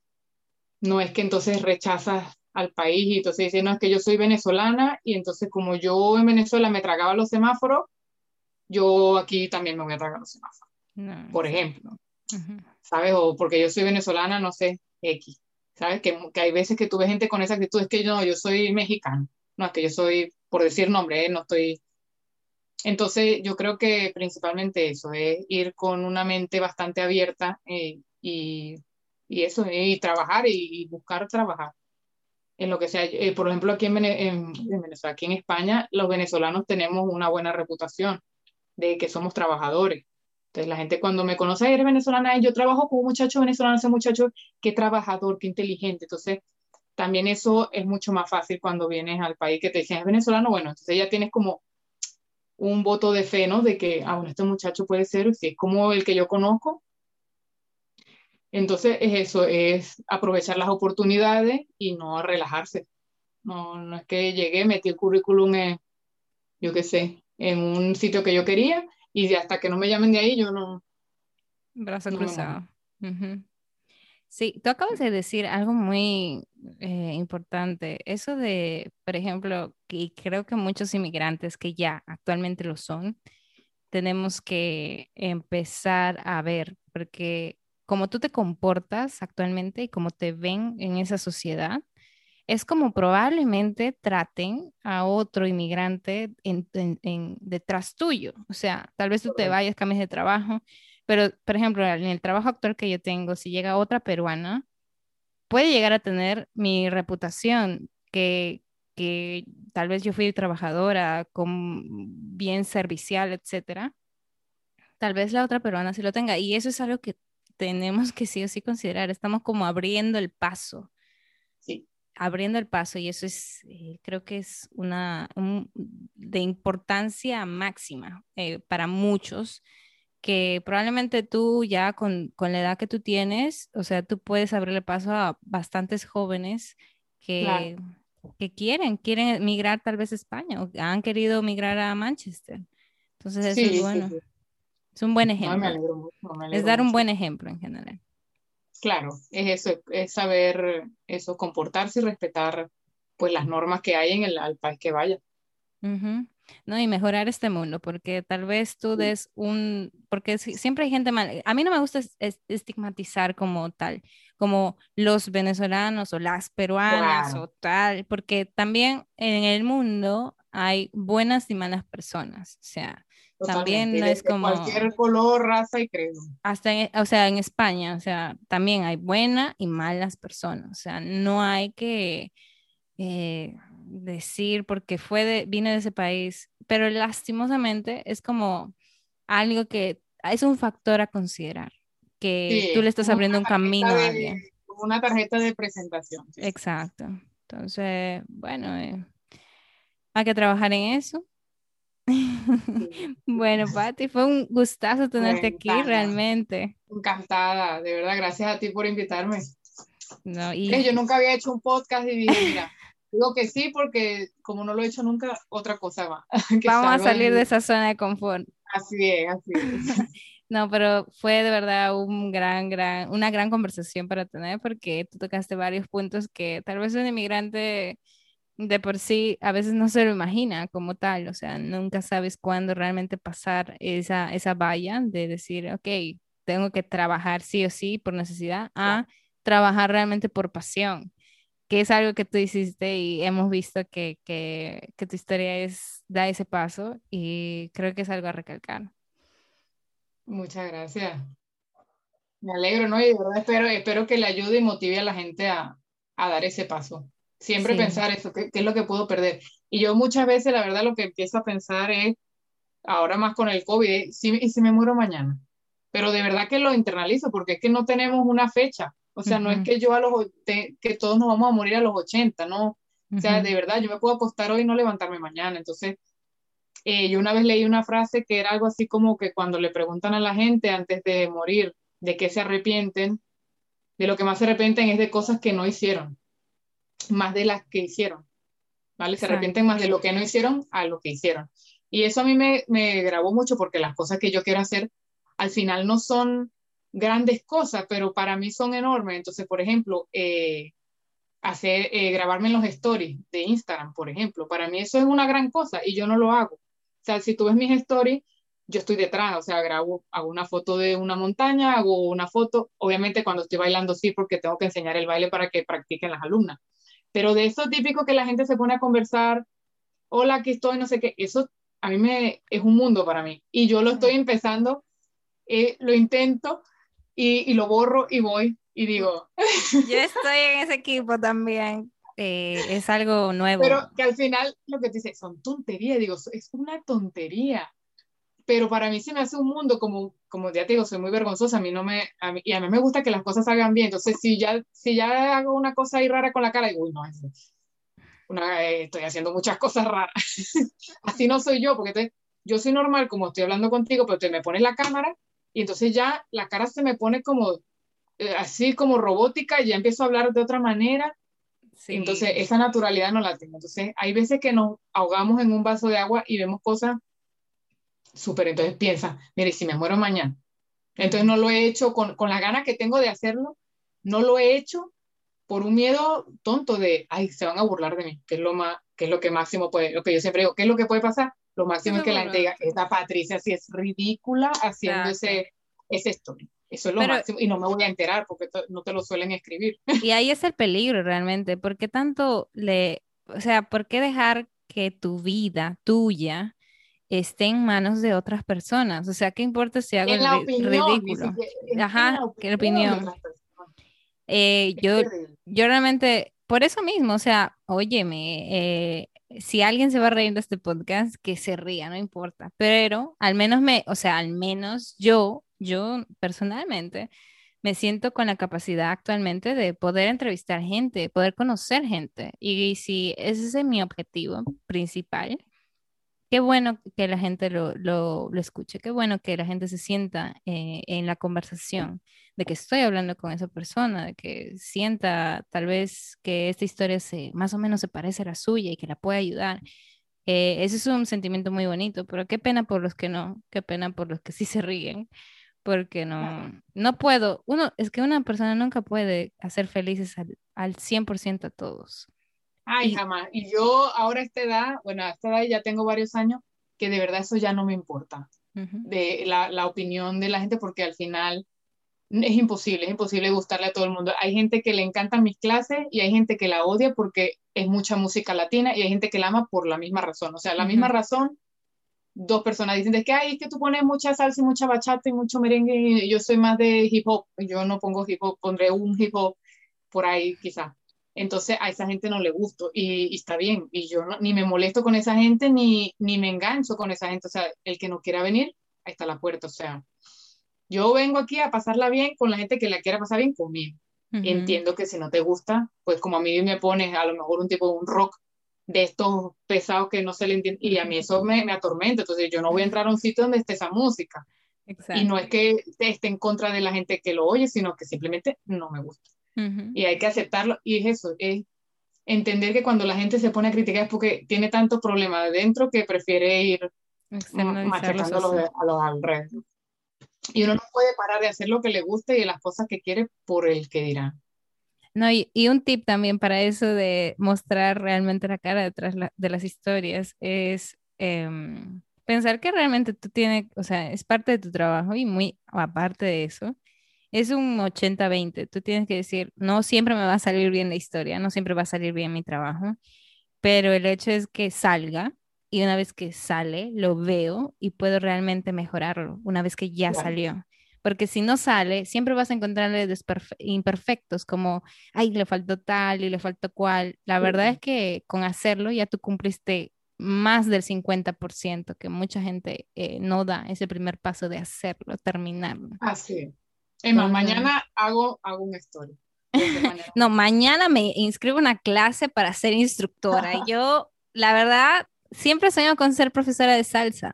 [SPEAKER 2] no es que entonces rechazas al país y entonces dices, no, es que yo soy venezolana y entonces como yo en Venezuela me tragaba los semáforos, yo aquí también me voy a tragar los semáforos, por ejemplo. ¿sabes? O porque yo soy venezolana, no sé, X, ¿sabes? Que, que, hay veces que tú ves gente con esa actitud, es que yo, no, yo soy mexicano, no, es que yo soy, por decir nombre, ¿eh? no estoy... Entonces, yo creo que principalmente eso, es ir con una mente bastante abierta eh, y, y, eso, y trabajar y, buscar trabajar en lo que sea. Eh, por ejemplo, aquí en, en, Venezuela, aquí en España, los venezolanos tenemos una buena reputación de que somos trabajadores. Entonces la gente cuando me conoce, eres venezolana, yo trabajo con un muchacho venezolano, ese muchacho, qué trabajador, qué inteligente. Entonces también eso es mucho más fácil cuando vienes al país que te dicen es venezolano, bueno, entonces ya tienes como un voto de fe, ¿no? De que, ah, bueno, este muchacho puede ser, si es como el que yo conozco. Entonces es eso, es aprovechar las oportunidades y no relajarse. No, no es que llegué, metí el currículum en, yo qué sé, en un sitio que yo quería y hasta que no me llamen de ahí, yo no.
[SPEAKER 1] Brazo cruzado. Sí, tú acabas de decir algo muy eh, importante. Eso de, por ejemplo, y creo que muchos inmigrantes que ya actualmente lo son, tenemos que empezar a ver, porque como tú te comportas actualmente y como te ven en esa sociedad, es como probablemente traten a otro inmigrante en, detrás tuyo. O sea, tal vez tú te vayas, cambies de trabajo, pero, por ejemplo, en el trabajo actual que yo tengo, si llega otra peruana, puede llegar a tener mi reputación, que, que tal vez yo fui trabajadora, con bien servicial, etcétera. Tal vez la otra peruana sí lo tenga. Y eso es algo que tenemos que sí o sí considerar. Estamos como abriendo el paso abriendo el paso y eso es, eh, creo que es una de importancia máxima eh, para muchos, que probablemente tú ya con, con, la edad que tú tienes, o sea, tú puedes abrirle paso a bastantes jóvenes que, que quieren, quieren migrar tal vez a España o han querido migrar a Manchester. Entonces eso es bueno. Es un buen ejemplo. es dar un buen ejemplo en general.
[SPEAKER 2] Claro, es eso, es saber eso, comportarse y respetar pues las normas que hay en el país que vaya.
[SPEAKER 1] No, y mejorar este mundo, porque tal vez tú des un, porque siempre hay gente mal, a mí no me gusta estigmatizar como tal, como los venezolanos o las peruanas o tal, porque también en el mundo hay buenas y malas personas, o sea, también no es como...
[SPEAKER 2] Cualquier color, raza y credo.
[SPEAKER 1] Hasta, en, o sea, en España, o sea, también hay buenas y malas personas, o sea, no hay que eh, decir porque fue de, vine de ese país, pero lastimosamente es como algo que es un factor a considerar, que tú le estás abriendo un camino a alguien.
[SPEAKER 2] Como una tarjeta de presentación.
[SPEAKER 1] Exacto. Entonces, bueno, eh, hay que trabajar en eso. bueno, Patti, fue un gustazo tenerte aquí realmente.
[SPEAKER 2] Encantada, de verdad, gracias a ti por invitarme.
[SPEAKER 1] No, y...
[SPEAKER 2] Yo nunca había hecho un podcast y dije, mira, digo que sí porque como no lo he hecho nunca, otra cosa va.
[SPEAKER 1] Vamos a salir de esa zona de confort.
[SPEAKER 2] Así es, así es.
[SPEAKER 1] No, pero fue de verdad un gran, gran, una gran conversación para tener porque tú tocaste varios puntos que tal vez un inmigrante de por sí a veces no se lo imagina como tal, o sea, nunca sabes cuándo realmente pasar esa, esa valla de decir, ok, tengo que trabajar sí o sí por necesidad, a trabajar realmente por pasión, que es algo que tú hiciste y hemos visto que, que, que tu historia es, da ese paso y creo que es algo a recalcar.
[SPEAKER 2] Muchas gracias. Me alegro, ¿no? Y de verdad espero, espero que le ayude y motive a la gente a, a dar ese paso. Siempre pensar eso, ¿qué, ¿qué, es lo que puedo perder? Y yo muchas veces, la verdad, lo que empiezo a pensar es, ahora más con el COVID, si, ¿y si me muero mañana? Pero de verdad que lo internalizo, porque es que no tenemos una fecha. O sea, no es que yo a los, que todos nos vamos a morir a los 80, ¿no? O sea, de verdad, yo me puedo acostar hoy y no levantarme mañana. Entonces, eh, yo una vez leí una frase que era algo así como que cuando le preguntan a la gente antes de morir de qué se arrepienten, de lo que más se arrepienten es de cosas que no hicieron más de las que hicieron, ¿vale? Se arrepienten más de lo que no hicieron a lo que hicieron. Y eso a mí me, me grabó mucho porque las cosas que yo quiero hacer al final no son grandes cosas, pero para mí son enormes. Entonces, por ejemplo, eh, hacer, eh, grabarme en los stories de Instagram, por ejemplo, para mí eso es una gran cosa y yo no lo hago. O sea, si tú ves mis stories, yo estoy detrás, o sea, grabo, hago una foto de una montaña, hago una foto, obviamente cuando estoy bailando sí, porque tengo que enseñar el baile para que practiquen las alumnas, pero de eso típico que la gente se pone a conversar, hola, aquí estoy, no sé qué, eso a mí me es un mundo para mí. Y yo lo estoy empezando, eh, lo intento y, y, lo borro y voy y digo.
[SPEAKER 1] Yo estoy en ese equipo también. Eh, es algo nuevo.
[SPEAKER 2] Pero que al final lo que te dice son tonterías, digo, es una tontería pero para mí se me hace un mundo como, como ya te digo, soy muy vergonzosa, a mí no me, a mí, y a mí me gusta que las cosas salgan bien, entonces si ya, si ya hago una cosa ahí rara con la cara, digo, uy, no, una, eh, estoy haciendo muchas cosas raras, así no soy yo, porque yo soy normal como estoy hablando contigo, pero te me pones la cámara y entonces ya la cara se me pone como, eh, así como robótica y ya empiezo a hablar de otra manera, sí. entonces esa naturalidad no la tengo, entonces hay veces que nos ahogamos en un vaso de agua y vemos cosas súper, entonces piensa, mire, si me muero mañana. Entonces no lo he hecho con, con la gana que tengo de hacerlo, no lo he hecho por un miedo tonto de, ay, se van a burlar de mí, que es lo más, que es lo que máximo puede, lo que yo siempre digo, ¿qué es lo que puede pasar? Lo máximo es que la gente diga, esta Patricia sí es ridícula haciendo ese, ese story. Eso es lo máximo y no me voy a enterar porque no te lo suelen escribir.
[SPEAKER 1] Y ahí es el peligro realmente, porque tanto le, o sea, ¿por qué dejar que tu vida tuya esté en manos de otras personas. O sea, ¿qué importa si hago el ridículo? Ajá, qué opinión. Eh, yo, yo realmente, por eso mismo, o sea, óyeme, eh, si alguien se va a reír de este podcast, que se ría, no importa. Pero al menos me, o sea, al menos yo, yo personalmente, me siento con la capacidad actualmente de poder entrevistar gente, poder conocer gente. Y si ese es mi objetivo principal, qué bueno que la gente lo, lo, lo, escuche, qué bueno que la gente se sienta eh, en la conversación, de que estoy hablando con esa persona, de que sienta tal vez que esta historia se, más o menos se parece a la suya y que la puede ayudar. Eh, ese es un sentimiento muy bonito, pero qué pena por los que no, qué pena por los que sí se ríen, porque no, no puedo, uno, es que una persona nunca puede hacer felices al, al 100% a todos.
[SPEAKER 2] Ay, jamás. Y yo ahora a esta edad, bueno, a esta edad ya tengo varios años, que de verdad eso ya no me importa, uh -huh. de la, la, opinión de la gente, porque al final es imposible, es imposible gustarle a todo el mundo. Hay gente que le encantan mis clases y hay gente que la odia porque es mucha música latina y hay gente que la ama por la misma razón. O sea, la uh -huh. misma razón dos personas dicen de que, ay, es que tú pones mucha salsa y mucha bachata y mucho merengue, y yo soy más de hip hop, yo no pongo hip hop, pondré un hip hop por ahí quizá. Entonces a esa gente no le gusto y, está bien, y yo ni me molesto con esa gente ni, ni me engancho con esa gente, o sea, el que no quiera venir, ahí está la puerta, o sea, yo vengo aquí a pasarla bien con la gente que la quiera pasar bien conmigo. Entiendo que si no te gusta, pues como a mí me pones a lo mejor un tipo de un rock de estos pesados que no se le entiende, y a mí eso me, me atormenta, entonces yo no voy a entrar a un sitio donde esté esa música. Y no es que esté en contra de la gente que lo oye, sino que simplemente no me gusta. Y hay que aceptarlo, y es eso, es entender que cuando la gente se pone a criticar es porque tiene tanto problema de dentro que prefiere ir machacando a los, a los alrededores. Y uno no puede parar de hacer lo que le guste y las cosas que quiere por el que dirá.
[SPEAKER 1] No, y, un tip también para eso de mostrar realmente la cara detrás de las historias es em, pensar que realmente tú tienes, o sea, es parte de tu trabajo y muy aparte de eso, es un 80-20. Tú tienes que decir, no siempre me va a salir bien la historia, no siempre va a salir bien mi trabajo, pero el hecho es que salga y una vez que sale, lo veo y puedo realmente mejorarlo una vez que ya salió. Porque si no sale, siempre vas a encontrarle imperfectos, como, ay, le faltó tal y le faltó cual. La verdad es que con hacerlo ya tú cumpliste más del 50%, que mucha gente eh, no da ese primer paso de hacerlo, terminarlo.
[SPEAKER 2] Así. Más, mañana hago, hago una historia.
[SPEAKER 1] no, mañana me inscribo a una clase para ser instructora. Yo, la verdad, siempre soñado con ser profesora de salsa.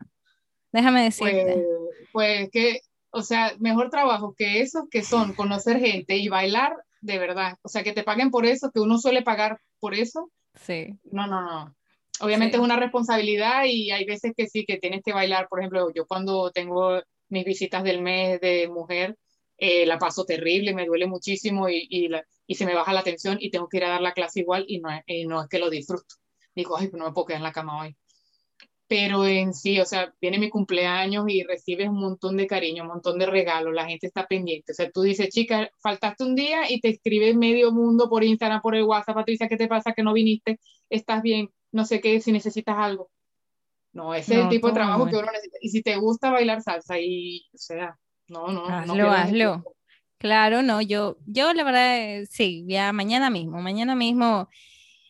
[SPEAKER 1] Déjame decirte.
[SPEAKER 2] Pues, pues, que, o sea, mejor trabajo que eso, que son conocer gente y bailar de verdad. O sea, que te paguen por eso, que uno suele pagar por eso.
[SPEAKER 1] Sí.
[SPEAKER 2] No, no, no. Obviamente es una responsabilidad y hay veces que sí, que tienes que bailar. Por ejemplo, yo cuando tengo mis visitas del mes de mujer, eh, la paso terrible, me duele muchísimo y, y, y, se me baja la tensión y tengo que ir a dar la clase igual y no, y no es que lo disfruto digo, ay, pues no me puedo quedar en la cama hoy. Pero en sí, o sea, viene mi cumpleaños y recibes un montón de cariño, un montón de regalos, la gente está pendiente. O sea, tú dices, chica, faltaste un día y te escribe medio mundo por Instagram, por el WhatsApp, Patricia, ¿qué te pasa que no viniste? ¿Estás bien? No sé qué, si necesitas algo. No, ese es el tipo de trabajo que uno necesita. Y si te gusta bailar salsa, y, o sea, no, no.
[SPEAKER 1] Hazlo, no hazlo. Claro, no, yo, yo la verdad, eh, sí, ya mañana mismo, mañana mismo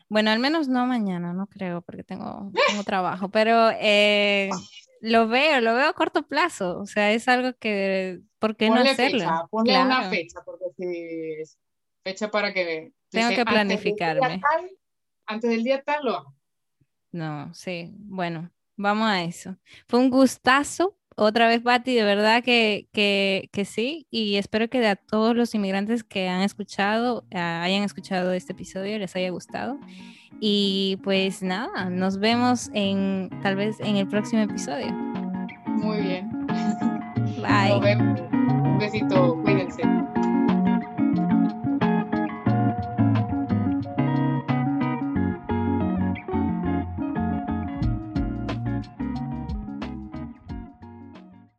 [SPEAKER 1] bueno, al menos no mañana, no creo, porque tengo, tengo trabajo, pero eh, lo veo, lo veo a corto plazo, o sea, es algo que, ¿por qué no hacerlo?
[SPEAKER 2] Fecha, ponle una fecha, porque si es fecha para que...
[SPEAKER 1] Tengo que planificarme.
[SPEAKER 2] Antes del día tal, lo hago.
[SPEAKER 1] No, sí, bueno, vamos a eso. Fue un gustazo otra vez, Patti, de verdad que, que, que, sí, y espero que a todos los inmigrantes que han escuchado, ah, hayan escuchado este episodio, les haya gustado. Y pues nada, nos vemos en tal vez en el próximo episodio.
[SPEAKER 2] Muy bien.
[SPEAKER 1] Bye.
[SPEAKER 2] Un besito, cuídense.